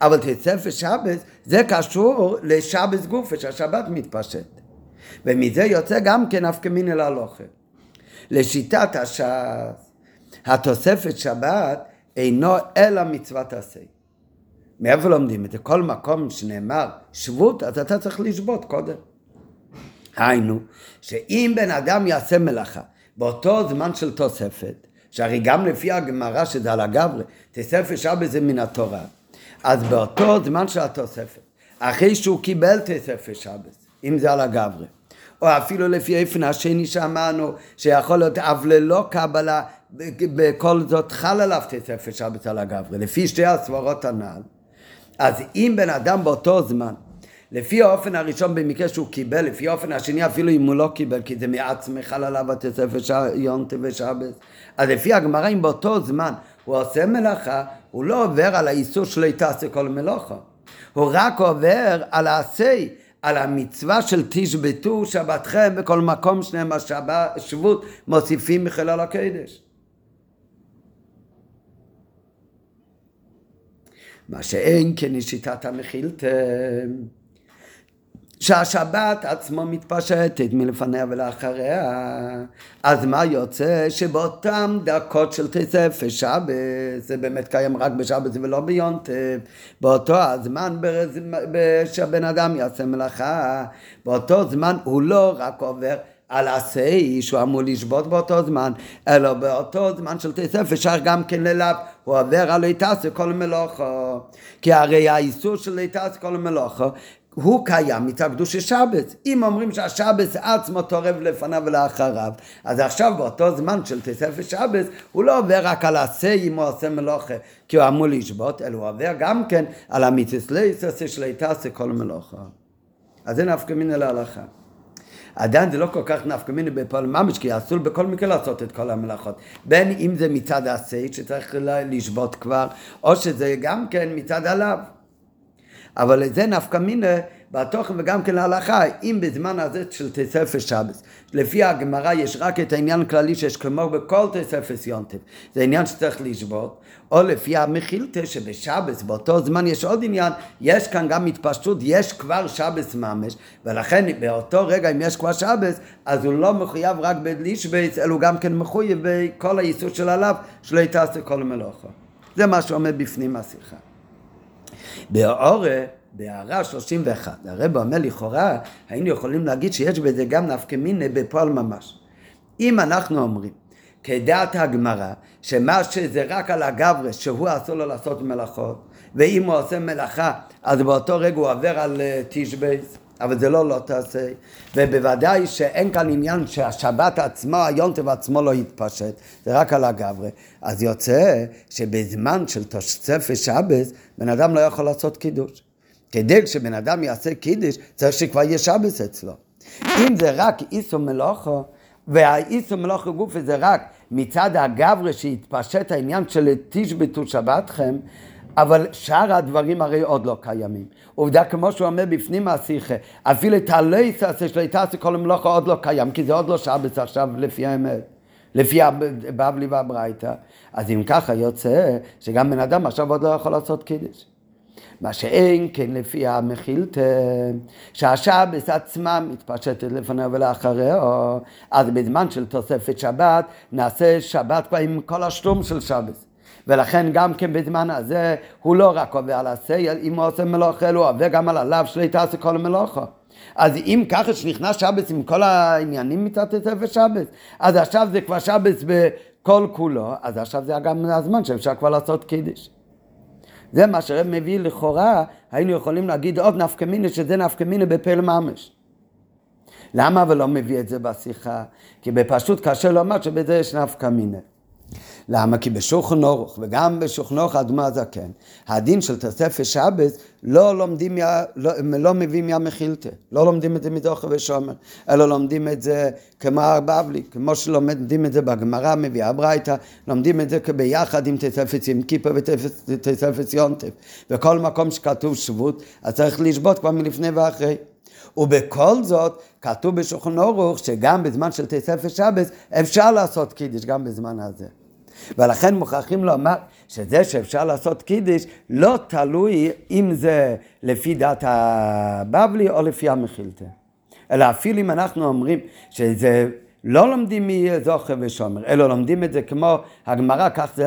אבל תספס שבת זה קשור לשבת גופה, שהשבת מתפשט. ומזה יוצא גם כן אף כמין אל הלוכה. לשיטת הש"ס, התוספת שבת אינו אלא מצוות עשה. מאיפה לומדים את זה? כל מקום שנאמר שבות, אז אתה צריך לשבות קודם. היינו, שאם בן אדם יעשה מלאכה באותו זמן של תוספת, שהרי גם לפי הגמרא שזה על הגברי, תוספת שבת זה מן התורה, אז באותו זמן של התוספת, אחרי שהוא קיבל תוספת שבת, אם זה על הגברי, או אפילו לפי איפן השני שאמרנו, שיכול להיות אף ללא קבלה, בכל זאת חל עליו תוספת שבת על הגברי, לפי שתי הסברות הנ"ל, אז אם בן אדם באותו זמן לפי האופן הראשון במקרה שהוא קיבל, לפי האופן השני אפילו אם הוא לא קיבל, כי זה מעצמך חל עליו התוספת יונטה ושבת. אז לפי הגמרא, אם באותו זמן הוא עושה מלאכה, הוא לא עובר על האיסור שלא יתעשה כל מלאכה. הוא רק עובר על העשה, על המצווה של תשבתו שבתכם בכל מקום שנהם השבות מוסיפים מחלל הקדש. מה שאין כן שיטת המחילתם. שהשבת עצמו מתפשטת מלפניה ולאחריה, אז מה יוצא? שבאותן דקות של תסף שבת, זה באמת קיים רק בשבת ולא ביונטב, באותו הזמן שהבן אדם יעשה מלאכה, באותו זמן הוא לא רק עובר על עשי שהוא אמור לשבות באותו זמן, אלא באותו זמן של תסף אפשר גם כן ללאו, הוא עובר על איתסו כל מלאכה. כי הרי האיסור של איתסו כל מלאכה הוא קיים מצד קדושי שבת. אם אומרים שהשבת עצמו תורב לפניו ולאחריו, אז עכשיו באותו זמן של תספת שבת, הוא לא עובר רק על עשה אם הוא עושה מלוכה, כי הוא אמור לשבות, אלא הוא עובר גם כן על המיתוס ליסס של איתסה כל מלוכה. אז זה נפקא מינה להלכה. עדיין זה לא כל כך נפקא מיני בפועל ממש, כי אסור בכל מקרה לעשות את כל המלאכות. בין אם זה מצד עשה, שצריך לשבות כבר, או שזה גם כן מצד עליו. אבל זה נפקא מינה בתוכן וגם כן להלכה, אם בזמן הזה של תספס שבס, לפי הגמרא יש רק את העניין הכללי שיש כמו בכל תספס יונטב, זה עניין שצריך לשבות, או לפי המחילתא שבשבס באותו זמן יש עוד עניין, יש כאן גם התפשטות, יש כבר שבס ממש, ולכן באותו רגע אם יש כבר שבס, אז הוא לא מחויב רק בלישבס, אלא הוא גם כן מחויב בכל האיסור של עליו, שלא יתעשה כל מלאכה. זה מה שעומד בפנים השיחה. באורה, בהערה 31, הרב אומר לכאורה, היינו יכולים להגיד שיש בזה גם נפקא מיני בפועל ממש. אם אנחנו אומרים, כדעת הגמרא, שמה שזה רק על הגברס, שהוא אסור לו לעשות מלאכות, ואם הוא עושה מלאכה, אז באותו רגע הוא עובר על uh, תשבייס, אבל זה לא לא תעשה, ובוודאי שאין כאן עניין שהשבת עצמו, היונטב עצמו לא יתפשט, זה רק על הגברי. אז יוצא שבזמן של תוספת שבת, בן אדם לא יכול לעשות קידוש. כדי שבן אדם יעשה קידוש, צריך שכבר יהיה שבת אצלו. אם זה רק איסו מלוכו, והאיסו מלוכו גופי זה רק מצד הגברי שהתפשט העניין של תשבתו שבתכם, אבל שאר הדברים הרי עוד לא קיימים. עובדה כמו שהוא אומר בפנים השיחה, אפילו את הליסס של איתסי כל המלוכה עוד לא קיים, כי זה עוד לא שבץ עכשיו לפי האמת, לפי הבבלי והברייתא. אז אם ככה יוצא שגם בן אדם עכשיו עוד לא יכול לעשות קידוש. מה שאין כן לפי המחילתא, שהשבס עצמה מתפשטת לפניה ולאחריה, אז בזמן של תוספת שבת נעשה שבת כבר עם כל השלום של שבס. ולכן גם כן בזמן הזה הוא לא רק עובר על הסייל, אם הוא עושה מלוכה, הוא עובר גם על הלאו שלו תעשה כל המלוכה. אז אם ככה שנכנס שבס עם כל העניינים מצד תוספת שבס, אז עכשיו זה כבר שבס בכל כולו, אז עכשיו זה גם הזמן שאפשר כבר לעשות קידיש. זה מה שרב מביא לכאורה, היינו יכולים להגיד עוד נפקא מיני, שזה נפקא מיני בפל ממש. למה אבל לא מביא את זה בשיחה? כי בפשוט קשה לומר שבזה יש נפקא מיני. למה? כי בשולחן אורוך וגם בשולחן אורוך האדמה הזקן, הדין של תוספת שבס לא לומדים, לא, לא מביאים ים מחילתא, לא לומדים את זה מדוחה ושומר, אלא לומדים את זה כמו הבבלי, כמו שלומדים את זה בגמרא, מביאה הברייתא, לומדים את זה ביחד עם תוספת עם כיפה ותוספת יונטף. וכל מקום שכתוב שבות, אז צריך לשבות כבר מלפני ואחרי. ובכל זאת, כתוב בשולחן אורוך שגם בזמן של תוספת שבס אפשר לעשות קידיש גם בזמן הזה. ולכן מוכרחים לומר שזה שאפשר לעשות קידיש לא תלוי אם זה לפי דת הבבלי או לפי המחילתא. אלא אפילו אם אנחנו אומרים שזה לא לומדים מזוכר ושומר, אלא לומדים את זה כמו הגמרא, כך זה,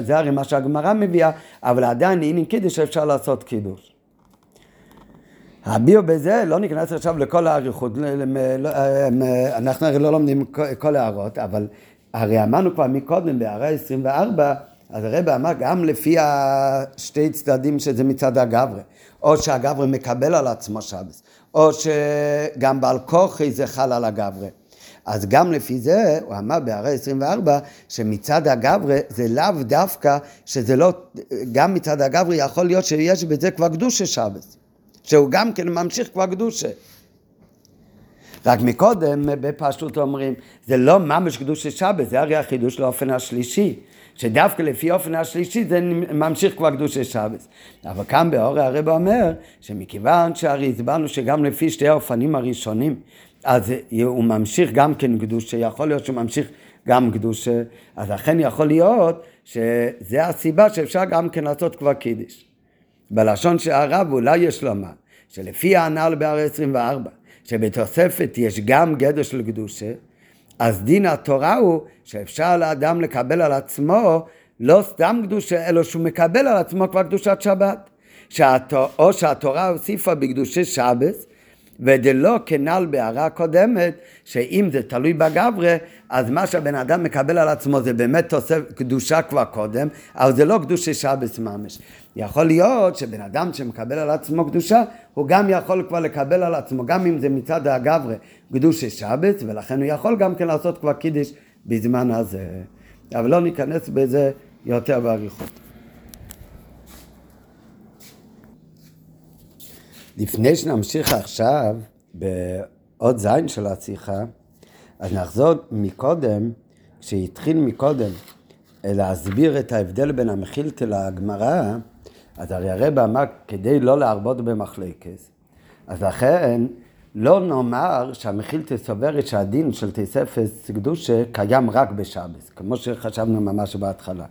זה הרי מה שהגמרא מביאה, אבל עדיין הנה קידיש אפשר לעשות קידוש. הביאו בזה, לא ניכנס עכשיו לכל האריכות, לא, אנחנו הרי לא לומדים כל הערות, אבל הרי אמרנו כבר מקודם, בהערה 24, אז הרב אמר גם לפי השתי צדדים שזה מצד הגברי, או שהגברי מקבל על עצמו שבס, או שגם בעל כוחי זה חל על הגברי. אז גם לפי זה, הוא אמר בהערה 24, שמצד הגברי זה לאו דווקא, שזה לא, גם מצד הגברי יכול להיות שיש בזה כבר קדושה שבס, שהוא גם כן ממשיך כבר קדושה. רק מקודם בפשטות אומרים, זה לא ממש קדוש שבת, זה הרי החידוש לאופן השלישי. שדווקא לפי אופן השלישי זה ממשיך כבר קדוש שבת. אבל כאן באורי הרב אומר שמכיוון שהרי הסברנו שגם לפי שתי האופנים הראשונים, אז הוא ממשיך גם כן קדוש, יכול להיות שהוא ממשיך גם קדוש, אז אכן יכול להיות שזה הסיבה שאפשר גם כן לעשות כבר קידיש. בלשון של הרב אולי יש לומר, שלפי הנ"ל בהר 24, שבתוספת יש גם גדר של קדושה, אז דין התורה הוא שאפשר לאדם לקבל על עצמו לא סתם קדושה, אלא שהוא מקבל על עצמו כבר קדושת שבת. שהתור, או שהתורה הוסיפה בקדושי שבס, ודלא כנ"ל בהערה קודמת, שאם זה תלוי בגברי, אז מה שהבן אדם מקבל על עצמו זה באמת תוסף קדושה כבר קודם, אבל זה לא קדושי שבס ממש. יכול להיות שבן אדם שמקבל על עצמו קדושה, הוא גם יכול כבר לקבל על עצמו, גם אם זה מצד הגברי, קדושי שבס, ולכן הוא יכול גם כן לעשות כבר קידיש בזמן הזה. אבל לא ניכנס בזה יותר באריכות. לפני שנמשיך עכשיו בעוד זין של השיחה, אז נחזור מקודם, כשהתחיל מקודם להסביר את ההבדל בין המחילתא לגמרא, אז הרי הרב אמר כדי לא להרבות במחלקס, אז לכן לא נאמר שהמחילתא סוברת שהדין של תספס קדושה קיים רק בשבס, כמו שחשבנו ממש בהתחלה.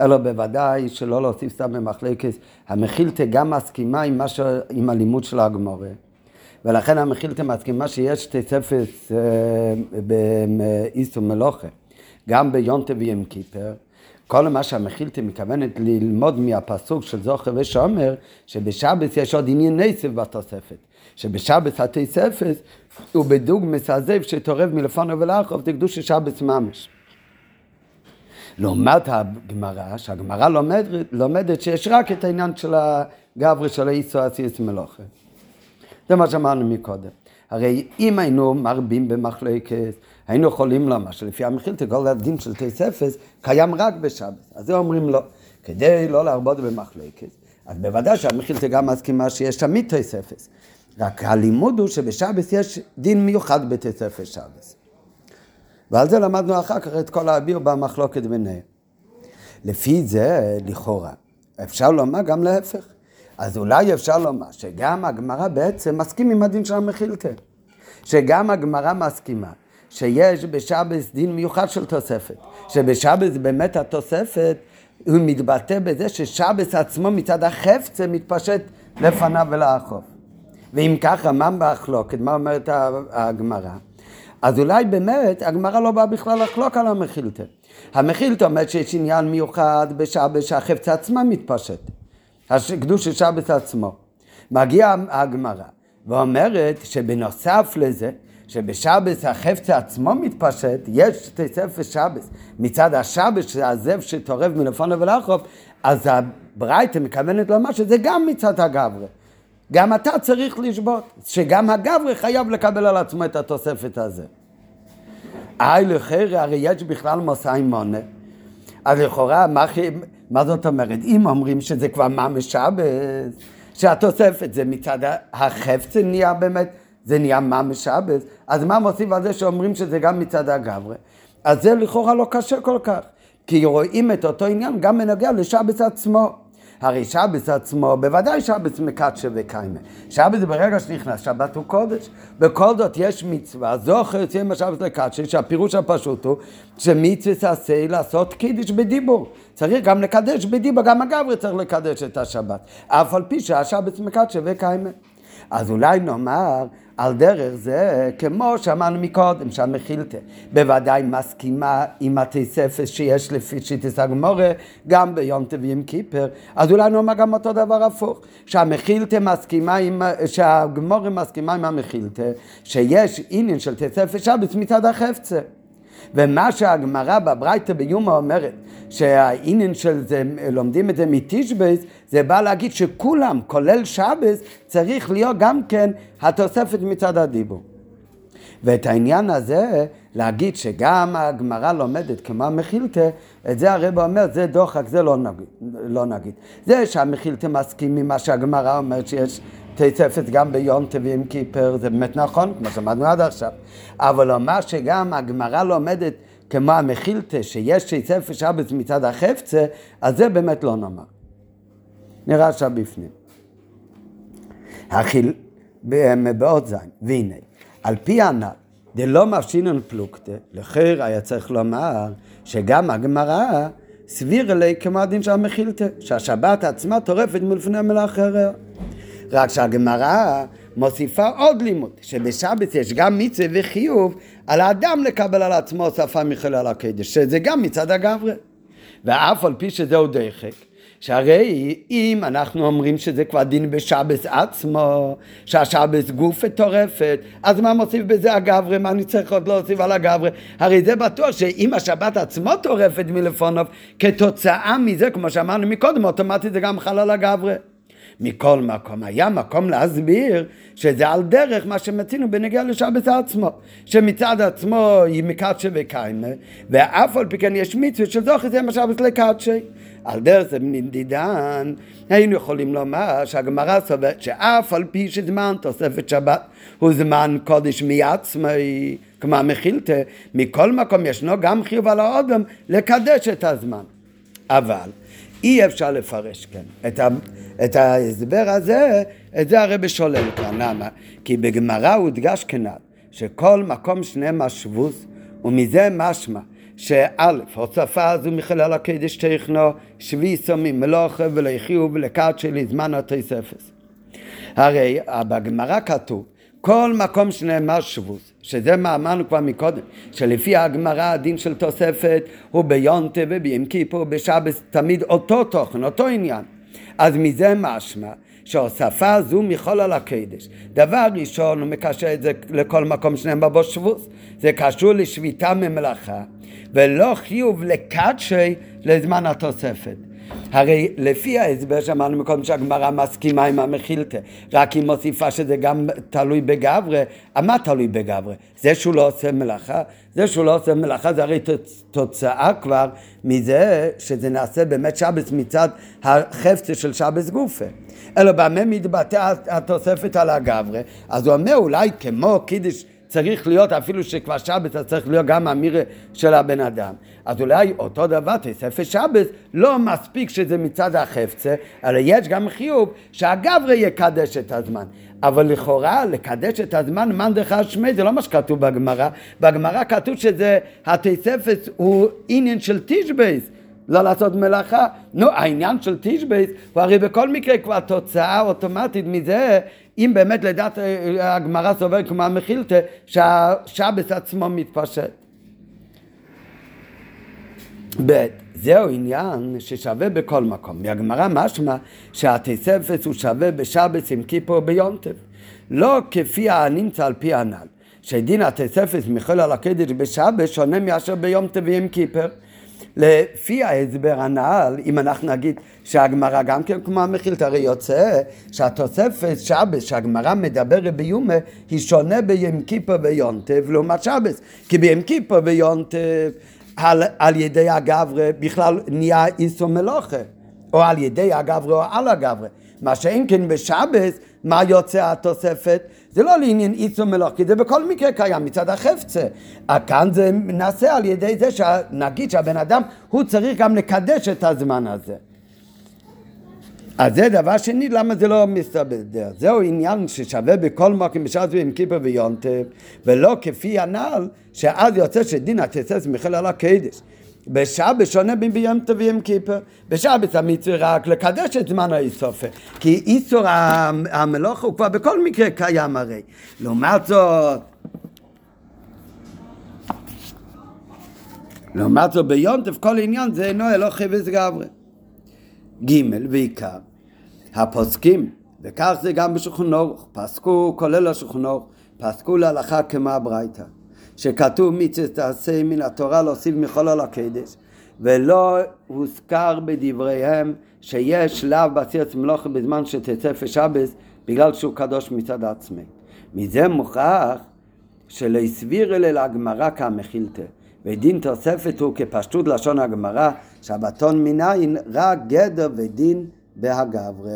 אלא בוודאי שלא להוסיף סתם במחלקת, המחילתא גם מסכימה עם, ש... עם הלימוד של הגמורה. ולכן המחילתא מסכימה שיש תספס אה, באיסו מלוכה, גם ביונטה וים קיפר. כל מה שהמחילתא מתכוונת ללמוד מהפסוק של זוכר ושומר, שבשבס יש עוד עניין נסף בתוספת. שבשבס התוספת הוא בדוג מסעזב שתורב מלפונו ולאחוב, זה קדוש שבס ממש. לעומת הגמרא, שהגמרא לומדת, לומדת שיש רק את העניין של הגברי של האיסו אסיס מלוכה. זה מה שאמרנו מקודם. הרי אם היינו מרבים במחלקת, היינו יכולים לומר שלפי המחילתא כל הדין של תספס קיים רק בשבת. אז זה אומרים לא. כדי לא להרבות במחלקת, אז בוודאי שהמחילתא גם מסכימה שיש תמיד תספס. רק הלימוד הוא שבשבת יש דין מיוחד בתספס שבת. ועל זה למדנו אחר כך את כל האביר במחלוקת ביניהם. לפי זה, לכאורה, אפשר לומר גם להפך. אז אולי אפשר לומר שגם הגמרא בעצם מסכים עם הדין של המחילתא. שגם הגמרא מסכימה שיש בשבס דין מיוחד של תוספת. שבשבס באמת התוספת הוא מתבטא בזה ששבס עצמו מצד החפצה מתפשט לפניו ולאחור. ואם ככה, מה מחלוקת? מה אומרת הגמרא? אז אולי באמת הגמרא לא באה בכלל לחלוק על המחילתא. המכילתא אומרת שיש עניין מיוחד בשבת שהחפץ עצמה מתפשט. קדוש שבת עצמו. מגיעה הגמרא ואומרת שבנוסף לזה, שבשבת החפץ עצמו מתפשט, יש תוספת שבת מצד השבת, הזאב שטורף מלפונו ולאחוב, אז הברייתא מכוונת לומר שזה גם מצד הגברי. גם אתה צריך לשבות, שגם הגברי חייב לקבל על עצמו את התוספת הזה. איי לחרא, הרי יש בכלל מוסאי מונה. אז לכאורה, מה, מה זאת אומרת? אם אומרים שזה כבר ממש שבת, שהתוספת זה מצד החפץ נהיה באמת, זה נהיה ממש שבת, אז מה מוסיף על זה שאומרים שזה גם מצד הגברי? אז זה לכאורה לא קשה כל כך, כי רואים את אותו עניין גם בנוגע לשבת עצמו. הרי שבס עצמו, בוודאי שבס מקדשה וקיימה. שבס ברגע שנכנס, שבת הוא קודש. בכל זאת יש מצווה, זוכר יוצאים בשבס לקדשה, שהפירוש הפשוט הוא שמצווה עשה לעשות קידיש בדיבור. צריך גם לקדש בדיבור, גם הגברי צריך לקדש את השבת. אף על פי שהשבס מקדשה וקיימה. אז אולי נאמר על דרך זה, כמו שאמרנו מקודם, שהמחילתא בוודאי מסכימה עם התוספת שיש לפי שיטס הגמורה, גם ביום טביעים כיפר, אז אולי נאמר גם אותו דבר הפוך, שהמחילתא מסכימה עם, שהגמורה מסכימה עם המחילתא, שיש עניין של תוספת שבת מצד החפצה. ומה שהגמרא בברייתא ביומא אומרת, שהעניין של זה, לומדים את זה מתשבס, זה בא להגיד שכולם, כולל שבס, צריך להיות גם כן התוספת מצד הדיבור. ואת העניין הזה, להגיד שגם הגמרא לומדת כמו המחילתא, את זה הרב אומר, זה דוחק, זה לא נגיד. לא נגיד. זה שהמחילתא מסכים ממה שהגמרא אומרת שיש תוספת גם ביום טביעים כיפר, זה באמת נכון, כמו שאמרנו עד עכשיו. אבל לומר שגם הגמרא לומדת כמו המחילתא, שיש תוספת שבת מצד החפצה, אז זה באמת לא נאמר. נראה עכשיו בפנים. החיל... בעוד זין, והנה, על פי הנ"ל, דלא מפשינן פלוגתא, לכן היה צריך לומר שגם הגמרא סביר אלי כמו הדין של המחילתא, שהשבת עצמה טורפת מלפני מלאך הרע. רק שהגמרא מוסיפה עוד לימוד, שבשבת יש גם מצווה וחיוב על האדם לקבל על עצמו הוספה מחלל הקדש, שזה גם מצד הגברי. ואף על פי שזהו דחק, שהרי אם אנחנו אומרים שזה כבר דין בשבס עצמו, שהשבס גוף וטורפת, אז מה מוסיף בזה הגברי? מה אני צריך עוד להוסיף על הגברי? הרי זה בטוח שאם השבת עצמו טורפת מלפונוב, כתוצאה מזה, כמו שאמרנו מקודם, אוטומטית זה גם חל על הגברי. מכל מקום. היה מקום להסביר שזה על דרך מה שמצינו בנגיע לשבת עצמו, שמצד עצמו היא מקדשה וקיימה, ואף על פי כן יש מצווה של זוכר זה משבת לקדשה. על דרך זה מנדידן, היינו יכולים לומר שהגמרא סוברת שאף על פי שזמן תוספת שבת הוא זמן קודש מעצמי, כמו המחילתא, מכל מקום ישנו גם חיוב על האודם לקדש את הזמן. אבל אי אפשר לפרש, כן, את, את ההסבר הזה, את זה הרב שולל כאן, למה? כי בגמרא הודגש כנ"ל, שכל מקום שנאמר שבוס, ומזה משמע שא', הוספה הזו מחלל הקדש תכנו, שבי סומים מלוכה ולחיוב ולקדשי לזמן התוספס. הרי בגמרא כתוב כל מקום שנאמר שבוס, שזה מה אמרנו כבר מקודם, שלפי הגמרא הדין של תוספת הוא ביונטה וביום כיפור בשבס תמיד אותו תוכן, אותו עניין. אז מזה משמע שהוספה זו מכל על הקדש. דבר ראשון הוא מקשר את זה לכל מקום שנאמר בו שבוס, זה קשור לשביתה ממלאכה ולא חיוב לקדשי לזמן התוספת. הרי לפי ההסבר שאמרנו מקודם שהגמרא מסכימה עם המחילתא, רק היא מוסיפה שזה גם תלוי בגברי, מה תלוי בגברי? זה שהוא לא עושה מלאכה, זה שהוא לא עושה מלאכה זה הרי תוצאה כבר מזה שזה נעשה באמת שבס מצד החפצה של שבס גופה. אלא במה מתבטא התוספת על הגברי? אז הוא אומר אולי כמו קידיש צריך להיות, אפילו שכבר שבת, אז צריך להיות גם אמירה של הבן אדם. אז אולי אותו דבר, תוספת שבת, לא מספיק שזה מצד החפצה, אלא יש גם חיוב שהגברי יקדש את הזמן. אבל לכאורה, לקדש את הזמן, מאן דחר שמי, זה לא מה שכתוב בגמרא. בגמרא כתוב שזה, התוספת הוא עניין של תשבייס. לא לעשות מלאכה. נו, העניין של תשבייס הוא הרי בכל מקרה כבר תוצאה אוטומטית מזה אם באמת לדעת אה, הגמרא סובר כמו המחילתא, שהשבס עצמו מתפשט. ב' זהו עניין ששווה בכל מקום. מהגמרא משמע שהתספס הוא שווה בשבץ עם כיפור ביונטב. לא כפי הנמצא על פי הנ"ל. שדין התספס מחול על הקדש בשבץ שונה מאשר ביום טבעי כיפר. לפי ההסבר הנ"ל, אם אנחנו נגיד שהגמרא גם כן כמו המכילת, הרי יוצא שהתוספת שבס שהגמרא מדברת ביומה היא שונה בים כיפר ויונטב לעומת שבס, כי בים כיפר ויונטב על, על ידי הגברה בכלל נהיה איסו מלוכה, או על ידי הגברה או על הגברה. מה שאין כן בשבס, מה יוצא התוספת? זה לא לעניין איסו מלוך, כי זה בכל מקרה קיים מצד החפצה. כאן זה נעשה על ידי זה שנגיד שהבן אדם, הוא צריך גם לקדש את הזמן הזה. אז זה דבר שני, למה זה לא מסתדר? זהו עניין ששווה בכל מקום בשעת ועם כיפר ויונטב, ולא כפי הנ"ל, שאז יוצא שדין התסס על הקדש. בשבת שונה בין ביום טוב ויום כיפר. בשבת המצווה רק לקדש את זמן האיסופה. כי איסור המלוכה הוא כבר בכל מקרה קיים הרי. לעומת זאת, לעומת זאת ביונטב כל עניין זה אינו אלוהי חפץ גברי. ג' ועיקר, הפוסקים, וכך זה גם בשולחן אורוך, פסקו כולל השולחן אורוך, פסקו להלכה כמו הברייתא. שכתוב מצווה תעשה מן התורה להוסיף על הקדש ולא הוזכר בדבריהם שיש שלב בעשיית מלוכה בזמן שתצא פשבס בגלל שהוא קדוש מצד עצמי. מזה מוכרח שלא הסביר אלה לגמרא כמחילתא ודין תוספת הוא כפשטות לשון הגמרא שבתון מניין רק גדר ודין בהגברה.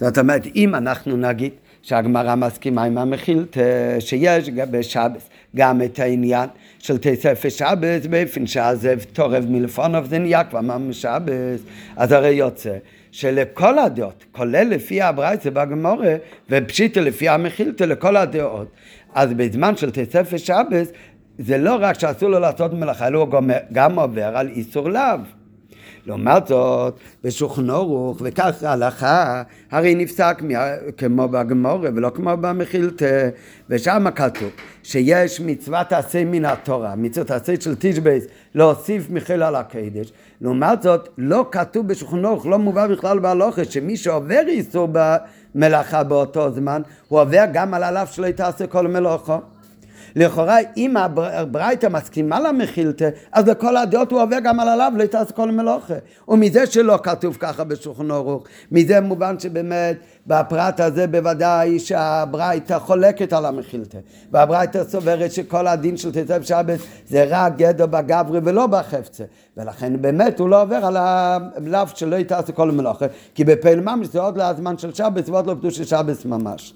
זאת אומרת אם אנחנו נגיד שהגמרא מסכימה עם המכילת שיש בשבס גם את העניין של תספר שבס באופן שעזב תורב מלפונוב זה נהיה כבר ממש שבס אז הרי יוצא שלכל הדעות, כולל לפי הברייצה בגמורה ופשיטה לפי המכילתא לכל הדעות. אז בזמן של תספר שבס זה לא רק שאסור לו לעשות מלאכה, אלא הוא גם עובר על איסור לאו לעומת זאת, בשולחן אורוך, וכך ההלכה, הרי נפסק כמו בגמורה ולא כמו במחילתא, ושם כתוב שיש מצוות עשה מן התורה, מצוות עשה של תשבייס, להוסיף מחיל על הקדש. לעומת זאת, לא כתוב בשולחן אורוך, לא מובא בכלל בהלוכה, שמי שעובר איסור במלאכה באותו זמן, הוא עובר גם על הלאו שלא תעשה כל מלאכה. לכאורה אם הברייתא מסכימה למחילתא, אז לכל הדעות הוא עובר גם על עליו לא תעשה כל מלוכה. ומזה שלא כתוב ככה בשולחן ערוך, מזה מובן שבאמת בפרט הזה בוודאי שהברייתא חולקת על המחילתא. והברייתא סוברת שכל הדין של תצא שבת זה רק גדר בגברי ולא בחפצה. ולכן באמת הוא לא עובר על הלאו שלא תעשה כל מלוכה, כי בפעיל ממש זה עוד לזמן של שבת ועוד לא קדוש של שבת ממש.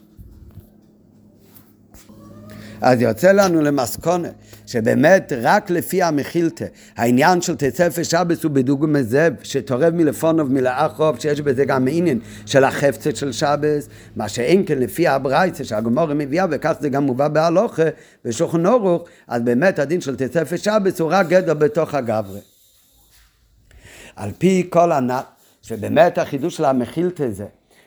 אז יוצא לנו למסקונה שבאמת רק לפי המחילתא, העניין של תצפר שבס הוא בדוגמא זאב, שתורב מלפונוב מלאחוב, שיש בזה גם עניין של החפצת של שבס, מה שאין כן לפי הברייצה שהגמורה מביאה, וכך זה גם מובא בהלוכה, ושולחן אורוך, אז באמת הדין של תצפר שבס הוא רק גדר בתוך הגברי. על פי כל הנ"ל, שבאמת החידוש של המחילתא זה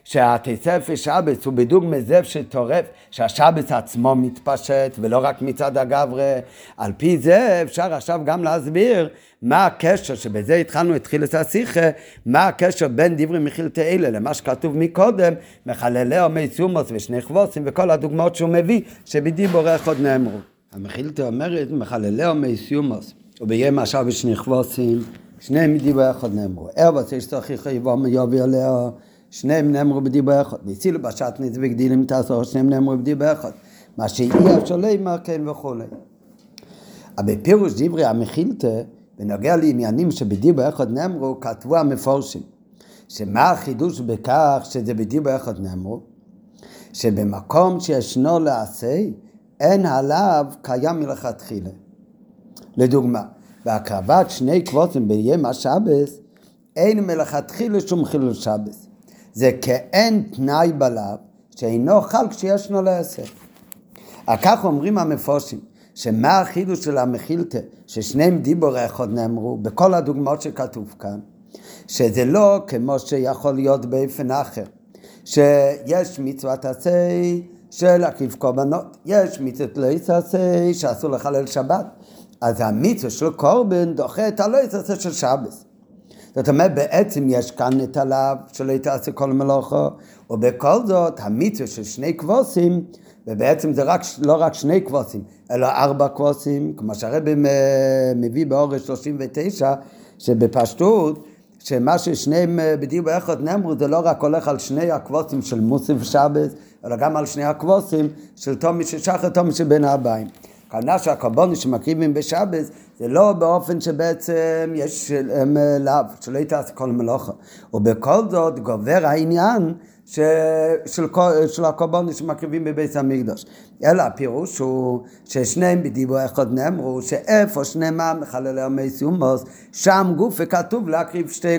שהתספר שבס הוא בדוגמא זה שטורף, שהשבס עצמו מתפשט ולא רק מצד הגברה. על פי זה אפשר עכשיו גם להסביר מה הקשר, שבזה התחלנו את תחילת השיחה, מה הקשר בין דברי מחילתי אלה למה שכתוב מקודם, מחללי עומי סומוס ושני חבוסים וכל הדוגמאות שהוא מביא, שבדיבור איך עוד נאמרו. המחילתי אומרת מחללי עומי סומוס וביהיה משל ושני חבוסים, שניהם מדיבור עוד נאמרו. ערב עושה שצריך יבוא מיובי עליה שניהם נאמרו בדיבור אחד. והצילו בשטניץ וגדילים תעשור, שניהם נאמרו בדיבור אחד. מה שאי אפשר לימר כן וכולי. אבל בפירוש דברי המחילתא, בנוגע לעניינים שבדיבור אחד נאמרו, כתבו המפורשים. שמה החידוש בכך שזה בדיבור אחד נאמרו? שבמקום שישנו לעשה, אין עליו קיים מלכתחילה. לדוגמה, בהקרבת שני קבוצים ביום השבס, אין מלכתחילה שום חילול שבס. זה כאין תנאי בלאו שאינו חל כשישנו לעשר. כך אומרים המפורשים, שמה החידוש של המחילתא, ששניהם דיבור אחד נאמרו, בכל הדוגמאות שכתוב כאן, שזה לא כמו שיכול להיות באופן אחר, שיש מצוות עשה של להקריב קורבנות, יש מצוות לא יעשה שאסור לחלל שבת, אז המצווה של קורבן דוחה את הלא יתעשה של שבס. זאת אומרת, בעצם יש כאן את הלאו שלא יתעשה כל מלאכו, ובכל זאת המצווה של שני כבוסים, ובעצם זה רק, לא רק שני כבוסים, אלא ארבע כבוסים, כמו שהרבי מביא באורש 39, שבפשטות שמה ששניהם אה, בדיוק אחד נאמרו זה לא רק הולך על שני הכבוסים של מוסף ושבת, אלא גם על שני הכבוסים של תומי של שחר, תומי של בין הבאים. כוונה שהקורבנות שמקריבים בשבת זה לא באופן שבעצם יש אה, לאו, שלא יתעשה כל מלאכה. ובכל זאת גובר העניין ש... של, של הקורבנות שמקריבים בבית המקדוש. אלא הפירוש הוא ששניהם בדיבור אחד נאמרו שאיפה שנאמר מחללי המסיומוס שם גוף וכתוב להקריב שתי,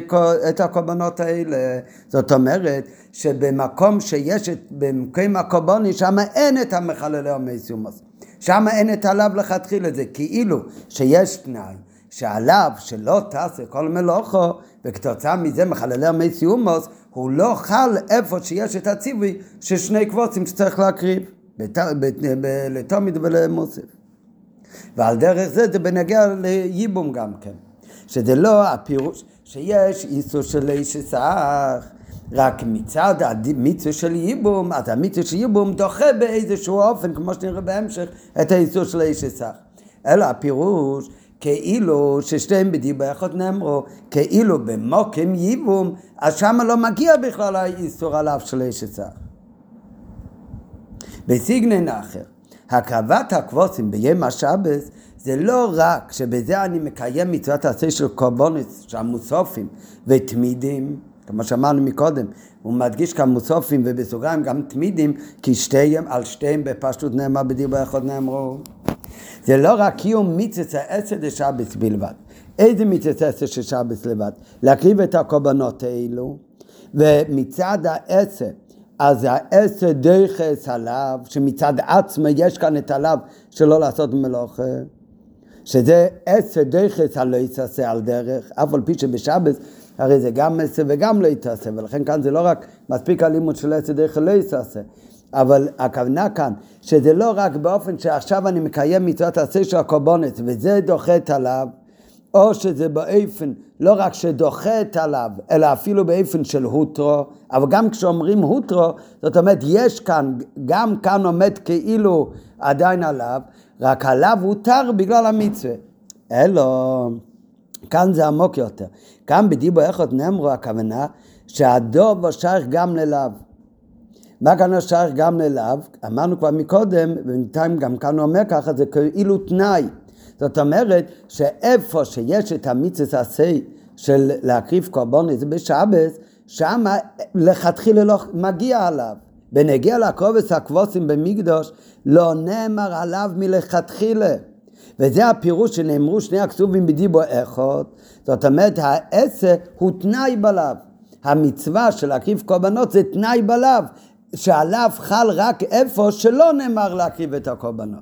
את הקורבנות האלה. זאת אומרת שבמקום שיש את, במקום הקורבנות שם אין את המחללי המסיומוס. שם אין את עליו לכתחילה, זה. כאילו שיש תנאי שעליו שלא תעשה כל מלוכו וכתוצאה מזה מחללי המסיומוס הוא לא חל איפה שיש את הציווי של שני קבוצים שצריך להקריב. לתומיד ולמוסף. ועל דרך זה זה בנגיע לייבום גם כן, שזה לא הפירוש שיש איסור של איש סך, רק מצד המצווה של ייבום, אז המצווה של ייבום דוחה באיזשהו אופן, כמו שנראה בהמשך, את האיסור של איש סך. אלא הפירוש כאילו ששתיהם בדיבור אחד נאמרו, כאילו במוקם ייבום, אז שמה לא מגיע בכלל האיסור עליו של איש סך. בסיגנן אחר, הקרבת הקבוצים ביום השבס זה לא רק שבזה אני מקיים מצוות עשה של קורבונס, שהמוסופים ותמידים, כמו שאמרנו מקודם, הוא מדגיש כאן מוסופים ובסוגריים גם תמידים, כי שתיהם על שתיהם בפשטות נאמר בדיוק באחד נאמרו. זה לא רק קיום מצוות העשר דשבס בלבד. איזה מצוות העשר של שבס לבד? להקריב את הקורבנות האלו, ומצד העשר אז העשר דרכס עליו, שמצד עצמו יש כאן את עליו שלא לעשות מלוכה, שזה עשר דרכס הלא יתעשה על דרך, אף על פי שבשבת הרי זה גם עשר וגם לא יתעשה, ולכן כאן זה לא רק מספיק הלימוד של עשר דרכס לא יתעשה, אבל הכוונה כאן, שזה לא רק באופן שעכשיו אני מקיים מצוות עשה של הקורבנות, וזה דוחת עליו, או שזה באופן, לא רק שדוחת עליו, אלא אפילו באופן של הוטרו, אבל גם כשאומרים הוטרו, זאת אומרת, יש כאן, גם כאן עומד כאילו עדיין עליו, רק עליו הותר בגלל המצווה. אלו, כאן זה עמוק יותר. כאן בדיבו איכות נאמרו הכוונה שהדוב שייך גם ללאו. מה כאן שייך גם ללאו? אמרנו כבר מקודם, ובינתיים גם כאן הוא אומר ככה, זה כאילו תנאי. זאת אומרת שאיפה שיש את המצווה עשה של להקריב קורבנות בשבס, שם לכתחילה לא מגיע עליו. בנגיע לקובץ הקבוצים במקדוש, לא נאמר עליו מלכתחילה. וזה הפירוש שנאמרו שני הכתובים בדיבו אחד, זאת אומרת העשר הוא תנאי בלאו. המצווה של להקריב קורבנות זה תנאי בלאו, שעליו חל רק איפה שלא נאמר להקריב את הקורבנות.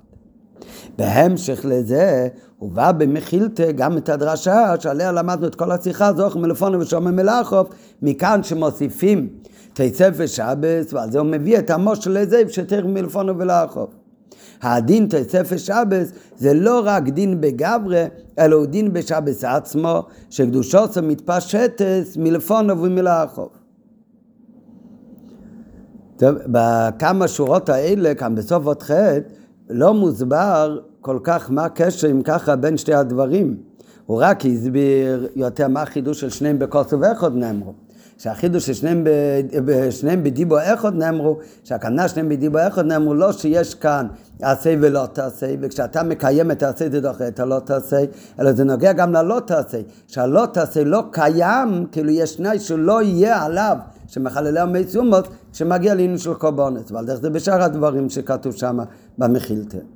בהמשך לזה, הובא במחילתא גם את הדרשה שעליה למדנו את כל השיחה זוכר מלפונו ושומר מלאכוף, מכאן שמוסיפים תצא ושבס, ועל זה הוא מביא את המושל לזה שתכף מלפונו ולאכוף. הדין תצא ושבס זה לא רק דין בגברה, אלא הוא דין בשבס עצמו, שקדושו מתפשטס מלפונו ומלאכוף. טוב, בכמה שורות האלה, כאן בסוף עוד חטא, לא מוסבר כל כך מה הקשר אם ככה בין שתי הדברים. הוא רק הסביר יותר מה החידוש של שניהם בכוסו ואחד נאמרו. שהחידוש של שניהם, שניהם בדיבו אחד נאמרו, שהכוונה שניהם בדיבו אחד נאמרו לא שיש כאן עשה ולא תעשה, וכשאתה מקיים את העשה זה דוחה את הלא תעשה, אלא זה נוגע גם ללא תעשה, שהלא תעשה לא קיים, כאילו יש תנאי שלא יהיה עליו, שמחללי המצומות, שמגיע לעניין של קורבנות, ועל דרך זה בשאר הדברים שכתוב שם במחילתא.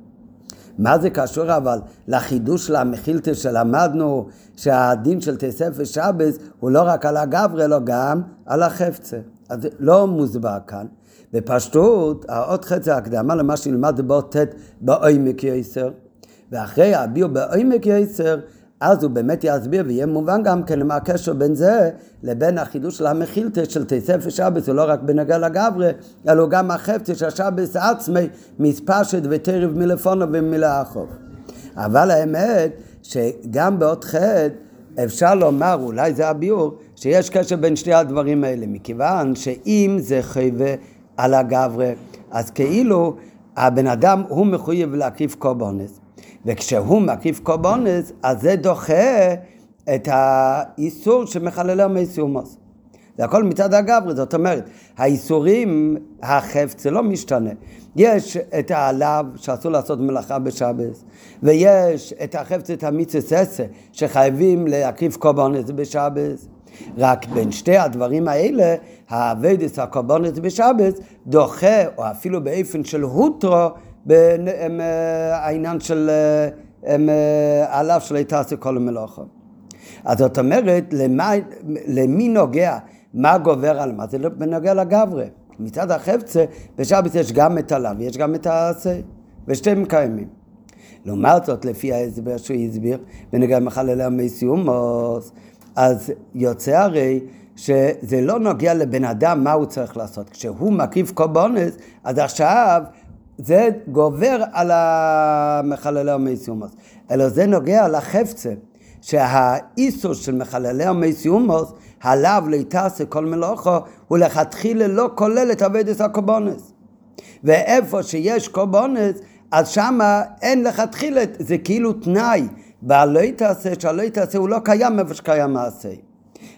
מה זה קשור אבל לחידוש של המחילתא שלמדנו שהדין של תסף ושבס הוא לא רק על הגברי, אלא גם על החפצה. אז לא מוסבר כאן. בפשטות, העוד חצי הקדמה למה שנלמד באות ט' בעומק יסר, ואחרי הביאו בעומק יסר, אז הוא באמת יסביר ויהיה מובן גם כן למה הקשר בין זה לבין החידוש של המחילתא של תסף ושבס, הוא לא רק בנגע לגברי, אלא גם החפצה של השבס עצמי מספשת וטרב מלפונו ומלאחוב. אבל האמת שגם באות חטא אפשר לומר, אולי זה הביאור, שיש קשר בין שני הדברים האלה, מכיוון שאם זה חייבה על הגברי, אז כאילו הבן אדם הוא מחויב להקריב קורבנס, וכשהוא מקריב קורבנס, אז זה דוחה את האיסור שמחללי המסיומוס. זה הכל מצד הגברי, זאת אומרת, האיסורים, החפץ, זה לא משתנה. יש את העליו שאסור לעשות מלאכה בשבס, ויש את החפץ, את המיצס שחייבים להקריב קורבנות בשבס. רק בין שתי הדברים האלה, האביידס הקורבנות בשבס דוחה, או אפילו באופן של הוטרו, העניין של עליו של תעשה כל המלאכה. אז זאת אומרת, למה, למי נוגע מה גובר על מה? זה בנוגע לגברי. מצד החפצה, בשבת יש גם את הלאו, יש גם את העשה, ושתיהם קיימים. לעומת זאת, לפי ההסבר שהוא הסביר, בנוגע למחללי המסיומוס, אז יוצא הרי שזה לא נוגע לבן אדם מה הוא צריך לעשות. כשהוא מקריב קורבנס, אז עכשיו זה גובר על המחללי המסיומוס, אלא זה נוגע לחפצה. שהאיסור של מחללי המסיומוס, עליו ליטסה כל מלאכו, הוא לכתחילה לא כולל את אביידס הקורבנס. ואיפה שיש קורבנס, אז שמה אין לכתחילה, זה כאילו תנאי. והלא תעשה, שהלא תעשה הוא לא קיים איפה שקיים מעשה.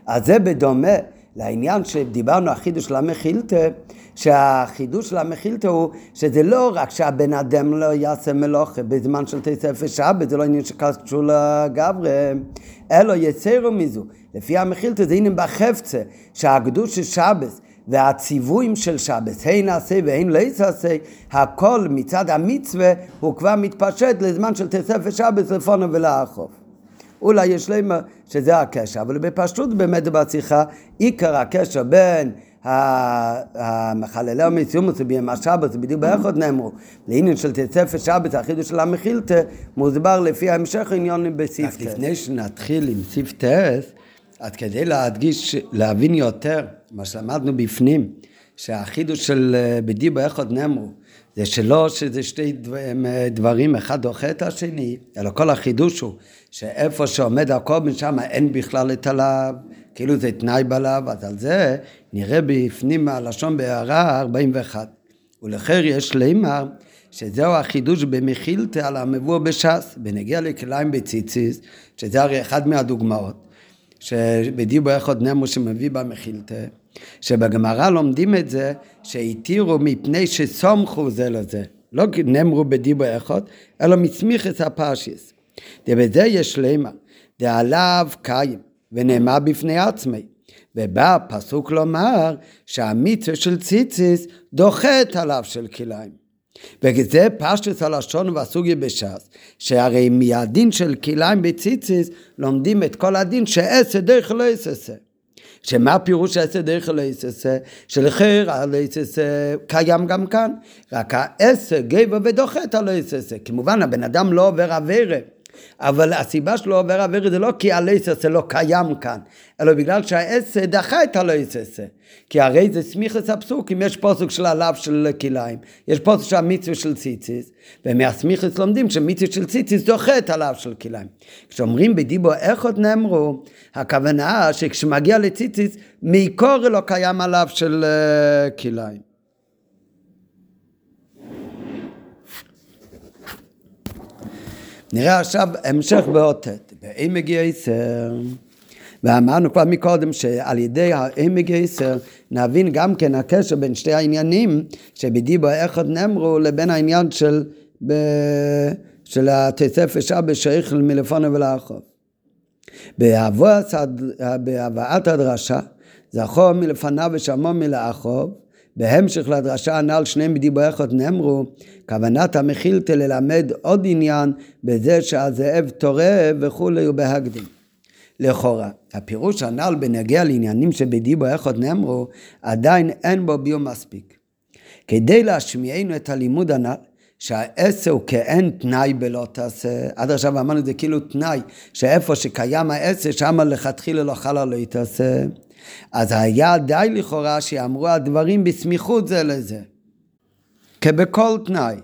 אז זה בדומה לעניין שדיברנו, החידוש של המחילתא, שהחידוש של המחילתא הוא שזה לא רק שהבן אדם לא יעשה מלוכה בזמן של תספר שבת, זה לא עניין שקשור לגברי, אלא יצרו מזו. לפי המחילתא זה עניין בחפצה, שהקדוש של שבת והציוויים של שבת, הן נעשה והן לא יעשה, הכל מצד המצווה הוא כבר מתפשט לזמן של תספר שבת לפונו ולאחוב. אולי יש להם שזה הקשר, אבל בפשטות באמת בשיחה, עיקר הקשר בין המחללי המציומוס וביום השבת, בדיוק באיכות נאמרו, לעניין של תצפת שבת, החידוש של המחילתא, מוסבר לפי ההמשך עניונים בסעיף טס. לפני שנתחיל עם סעיף טס, אז כדי להדגיש, להבין יותר מה שלמדנו בפנים, שהחידוש של אה, בדיוק באיכות נאמרו, זה שלא שזה שתי דברים, אחד דוחה את השני, אלא כל החידוש הוא שאיפה שעומד הקורבן שם אין בכלל את הלאו, כאילו זה תנאי בלאו, אז על זה נראה בפנים הלשון בהערה 41. ולחר יש לימר שזהו החידוש במחילתא על המבוא בש"ס, בנגיע לכליים בציציס, שזה הרי אחד מהדוגמאות, שבדיבו אחד נמו שמביא במחילתא. שבגמרא לומדים את זה שהתירו מפני שסומכו זה לזה. לא נאמרו בדיבו אחד, אלא מצמיחס הפרשיס. ובזה יש למה, דעליו קיים, ונאמר בפני עצמי. ובא הפסוק לומר שהמיצה של ציציס דוחת עליו של כליים. וזה פשטוס הלשון והסוגיה בש"ס, שהרי מהדין של כליים בציציס לומדים את כל הדין שעשר דרך לא יססה. שמה פירוש עשר דרך הלייססה? שלחיר הלייססה קיים גם כאן, רק העשר גבר ודוחת הלייססה. כמובן הבן אדם לא עובר עבירה. אבל הסיבה שלו עובר עבירה זה לא כי הלייססה לא קיים כאן, אלא בגלל שהעשר דחה את הלייססה. כי הרי זה סמיכס הפסוק, אם יש פוסק של הלאו של כליים, יש פוסק של המצווה של ציציס, ומהסמיכס לומדים שמצווה של ציציס דוחה את הלאו של כליים. כשאומרים בדיבו איך עוד נאמרו, הכוונה שכשמגיע לציציס, מעיקור לא קיים הלאו של uh, כליים. נראה עכשיו המשך באות ט', מגיע יסר, ואמרנו כבר מקודם שעל ידי מגיע יסר נבין גם כן הקשר בין שתי העניינים שבדיבו אחד נאמרו לבין העניין של, ב, של התסף שבת שייך מלפונה ולאחוב. בהבאת הדרשה זכור מלפניו ושמו מלאחוב בהמשך לדרשה הנ"ל שניהם בדיבו אחד נאמרו, כוונת המחילתא ללמד עוד עניין בזה שהזאב טורף וכולי ובהקדים. לכאורה, הפירוש הנ"ל בנגיע לעניינים שבדיבו אחד נאמרו, עדיין אין בו ביום מספיק. כדי להשמיענו את הלימוד הנ"ל, שהעשר הוא כאין תנאי בלא תעשה, עד עכשיו אמרנו זה כאילו תנאי, שאיפה שקיים העשר, שם לכתחילה לא חלה לא יתעשה. אז היה די לכאורה שיאמרו הדברים בסמיכות זה לזה. כבכל תנאי.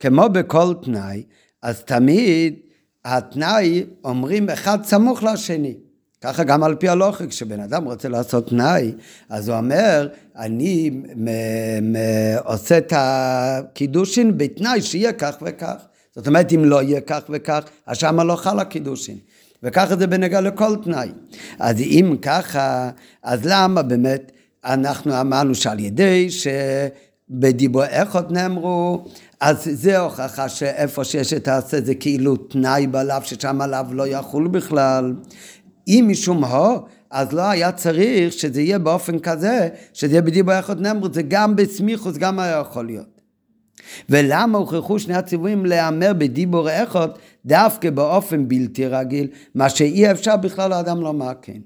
כמו בכל תנאי, אז תמיד התנאי אומרים אחד סמוך לשני. ככה גם על פי הלוכי, כשבן אדם רוצה לעשות תנאי, אז הוא אומר, אני עושה את הקידושין בתנאי שיהיה כך וכך. זאת אומרת, אם לא יהיה כך וכך, אז שמה לא חל הקידושין. וככה זה בנגע לכל תנאי. אז אם ככה, אז למה באמת אנחנו אמרנו שעל ידי שבדיבור איכות נאמרו, אז זה הוכחה שאיפה שיש את העשה זה כאילו תנאי בלאו, ששם עליו לא יחול בכלל. אם משום הו, אז לא היה צריך שזה יהיה באופן כזה, שזה יהיה בדיבור איכות נאמרו, זה גם בסמיכוס, גם היה יכול להיות. ולמה הוכרחו שני הציוויים להיאמר בדיבור איכות דווקא באופן בלתי רגיל, מה שאי אפשר בכלל לאדם לומר כן.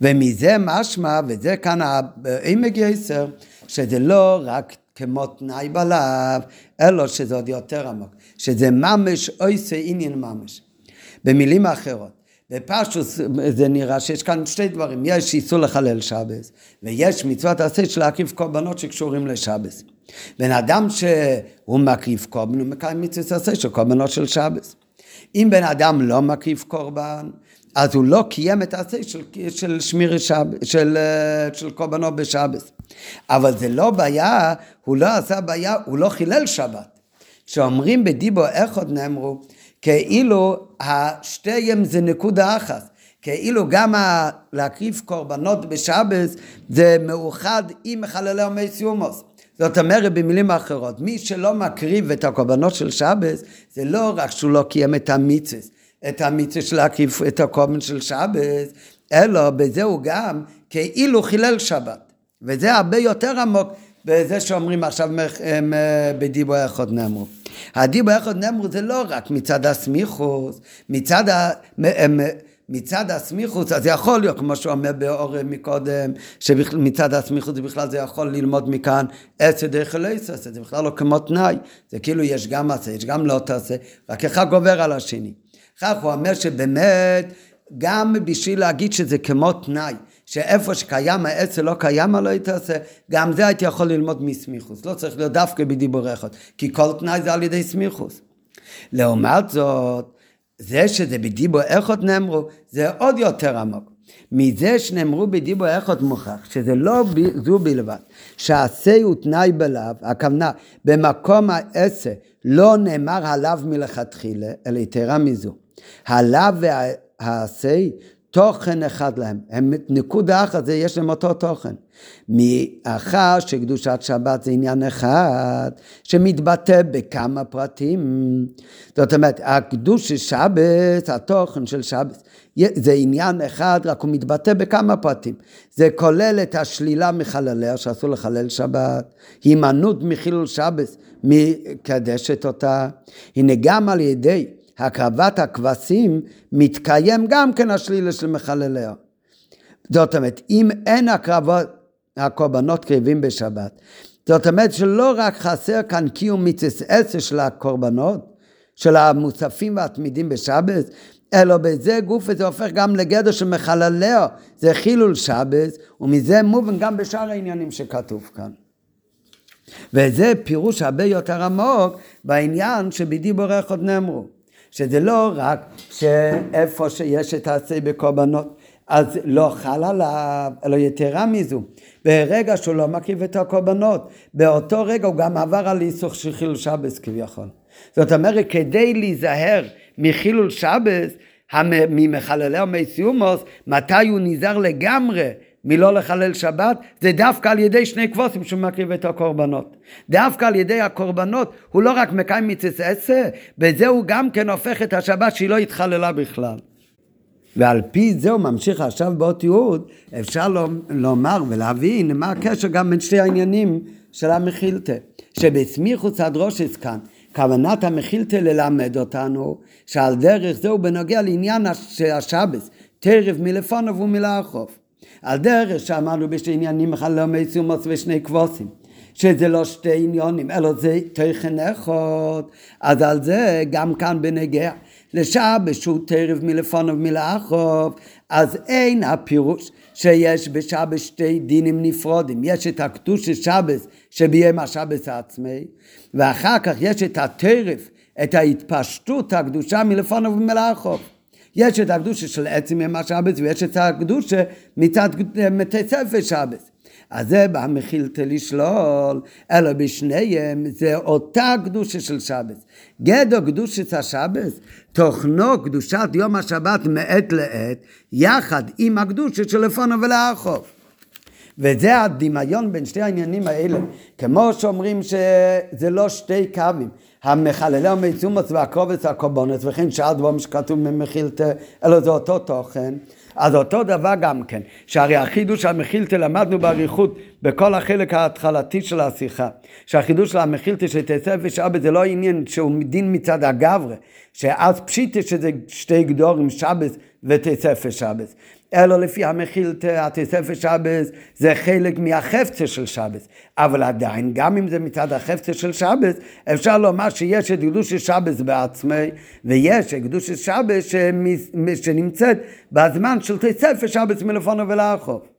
ומזה משמע, וזה כאן העמק יסר, שזה לא רק כמו תנאי בלב, אלא שזה עוד יותר עמוק, שזה ממש אויסה עניין ממש. במילים אחרות, בפשוט זה נראה שיש כאן שתי דברים, יש איסור לחלל שבס, ויש מצוות עשה של להקריב קורבנות שקשורים לשבס. בן אדם שהוא מקריב קורבן, הוא מקיים מצוות עשה של קורבנות של שבס. אם בן אדם לא מקריב קורבן, אז הוא לא קיים את העשה של, של שמיר שב, של, של קורבנות בשבס. אבל זה לא בעיה, הוא לא עשה בעיה, הוא לא חילל שבת. כשאומרים בדיבו איך עוד נאמרו, כאילו השתיהם זה נקודה אחת. כאילו גם להקריב קורבנות בשבס זה מאוחד עם מחללי עומי סיומוס. זאת אומרת במילים אחרות, מי שלא מקריב את הקורבנות של שבס, זה לא רק שהוא לא קיים את המיצס, את המיצס של להקריב את הקורבן של שבס, אלא בזה הוא גם כאילו חילל שבת. וזה הרבה יותר עמוק בזה שאומרים עכשיו בדיבו אחד נאמרו. הדיבו אחד נאמרו זה לא רק מצד הסמיכוס, מצד ה... מצד הסמיכוס, אז יכול להיות, כמו שהוא אומר באור מקודם, שמצד הסמיכוס בכלל זה יכול ללמוד מכאן עשר דרך אלוהיסוס, זה בכלל לא כמו תנאי, זה כאילו יש גם עשה, יש גם לא תעשה, רק אחד גובר על השני. כך הוא אומר שבאמת, גם בשביל להגיד שזה כמו תנאי, שאיפה שקיים העצר לא קיים הלא תעשה, גם זה הייתי יכול ללמוד מסמיכוס, לא צריך להיות דווקא בדיבור אחד, כי כל תנאי זה על ידי סמיכוס. לעומת זאת, זה שזה בדיבו איכות נאמרו, זה עוד יותר עמוק. מזה שנאמרו בדיבו איכות מוכח, שזה לא זו בלבד, שעשה הוא תנאי בלאו, הכוונה, במקום העשה לא נאמר עליו מלכתחילה, אלא יתרה מזו. הלאו והעשה תוכן אחד להם, הם נקודה אחת, זה יש להם אותו תוכן. מאחר שקדושת שבת זה עניין אחד שמתבטא בכמה פרטים. זאת אומרת, הקדוש של שבת, התוכן של שבת, זה עניין אחד, רק הוא מתבטא בכמה פרטים. זה כולל את השלילה מחלליה, שאסור לחלל שבת, הימנעות מחילול שבת, מקדשת אותה. הנה גם על ידי הקרבת הכבשים מתקיים גם כן השלילה של מחלליה. זאת אומרת, אם אין הקרבות, הקורבנות קריבים בשבת, זאת אומרת שלא רק חסר כאן קיום מצווה עשר של הקורבנות, של המוספים והתמידים בשבת, אלא בזה גוף וזה הופך גם לגדר של מחלליה, זה חילול שבת, ומזה מובן גם בשאר העניינים שכתוב כאן. וזה פירוש הרבה יותר עמוק בעניין שבדיבור עוד נאמרו. שזה לא רק שאיפה שיש את העשה בקורבנות, אז לא חל עליו, אלא יתרה מזו. ברגע שהוא לא מקריב את הקורבנות, באותו רגע הוא גם עבר על איסוך של חילול שבס כביכול. זאת אומרת, כדי להיזהר מחילול שבס, ממחללי המסיומוס, מתי הוא נזהר לגמרי מלא לחלל שבת, זה דווקא על ידי שני כבוסים שהוא מקריב את הקורבנות. דווקא על ידי הקורבנות, הוא לא רק מקיים מצווה עשה, בזה הוא גם כן הופך את השבת שהיא לא התחללה בכלל. ועל פי זה הוא ממשיך עכשיו באות יהוד, אפשר לומר ולהבין מה הקשר גם בין שתי העניינים של המחילתא. שבסמיכוס הדרושס כאן, כוונת המחילתא ללמד אותנו שעל דרך זה הוא בנוגע לעניין השבס, טרף מלפונו ומלאכוף. על דרך שאמרנו בשתי עניינים חלומי סומוס ושני כבוסים. שזה לא שתי עניונים, אלא זה תכן אחד, אז על זה גם כאן בנגיע לשבש שהוא תרב מלפונו ומלאכוב, אז אין הפירוש שיש בשבש שתי דינים נפרודים. יש את הקדוש של שבס שביום השבס העצמי, ואחר כך יש את הטרף את ההתפשטות הקדושה מלפונו ומלאכו. יש את הקדושה של עצם יום השבת ויש את הקדושה מצד מתי ספר שבת. אז זה במחילתא לשלול, אלא בשניהם זה אותה קדושה של שבת. גדו קדושת השבת, תוכנו קדושת יום השבת מעת לעת, יחד עם הקדושה לפונו ולאחוב. וזה הדמיון בין שתי העניינים האלה, כמו שאומרים שזה לא שתי קווים, המחללי המצומוס והקובץ והקובונס וכן שאר דברים שכתוב ממחילתא, אלא זה אותו תוכן. אז אותו דבר גם כן, שהרי החידוש המחילתא למדנו באריכות בכל החלק ההתחלתי של השיחה, שהחידוש של המחילתא של תסף ושבת זה לא עניין שהוא דין מצד הגברה, שאז פשיטה שזה שתי גדורים שבת ותסף ושבת, אלא לפי המחילתא, התוספת שבס זה חלק מהחפצה של שבס. אבל עדיין, גם אם זה מצד החפצה של שבס, אפשר לומר שיש את קדושת שבס בעצמי, ויש את קדושת שבס שנמצאת בזמן של תוספת שבס מלפונו ולאחוב.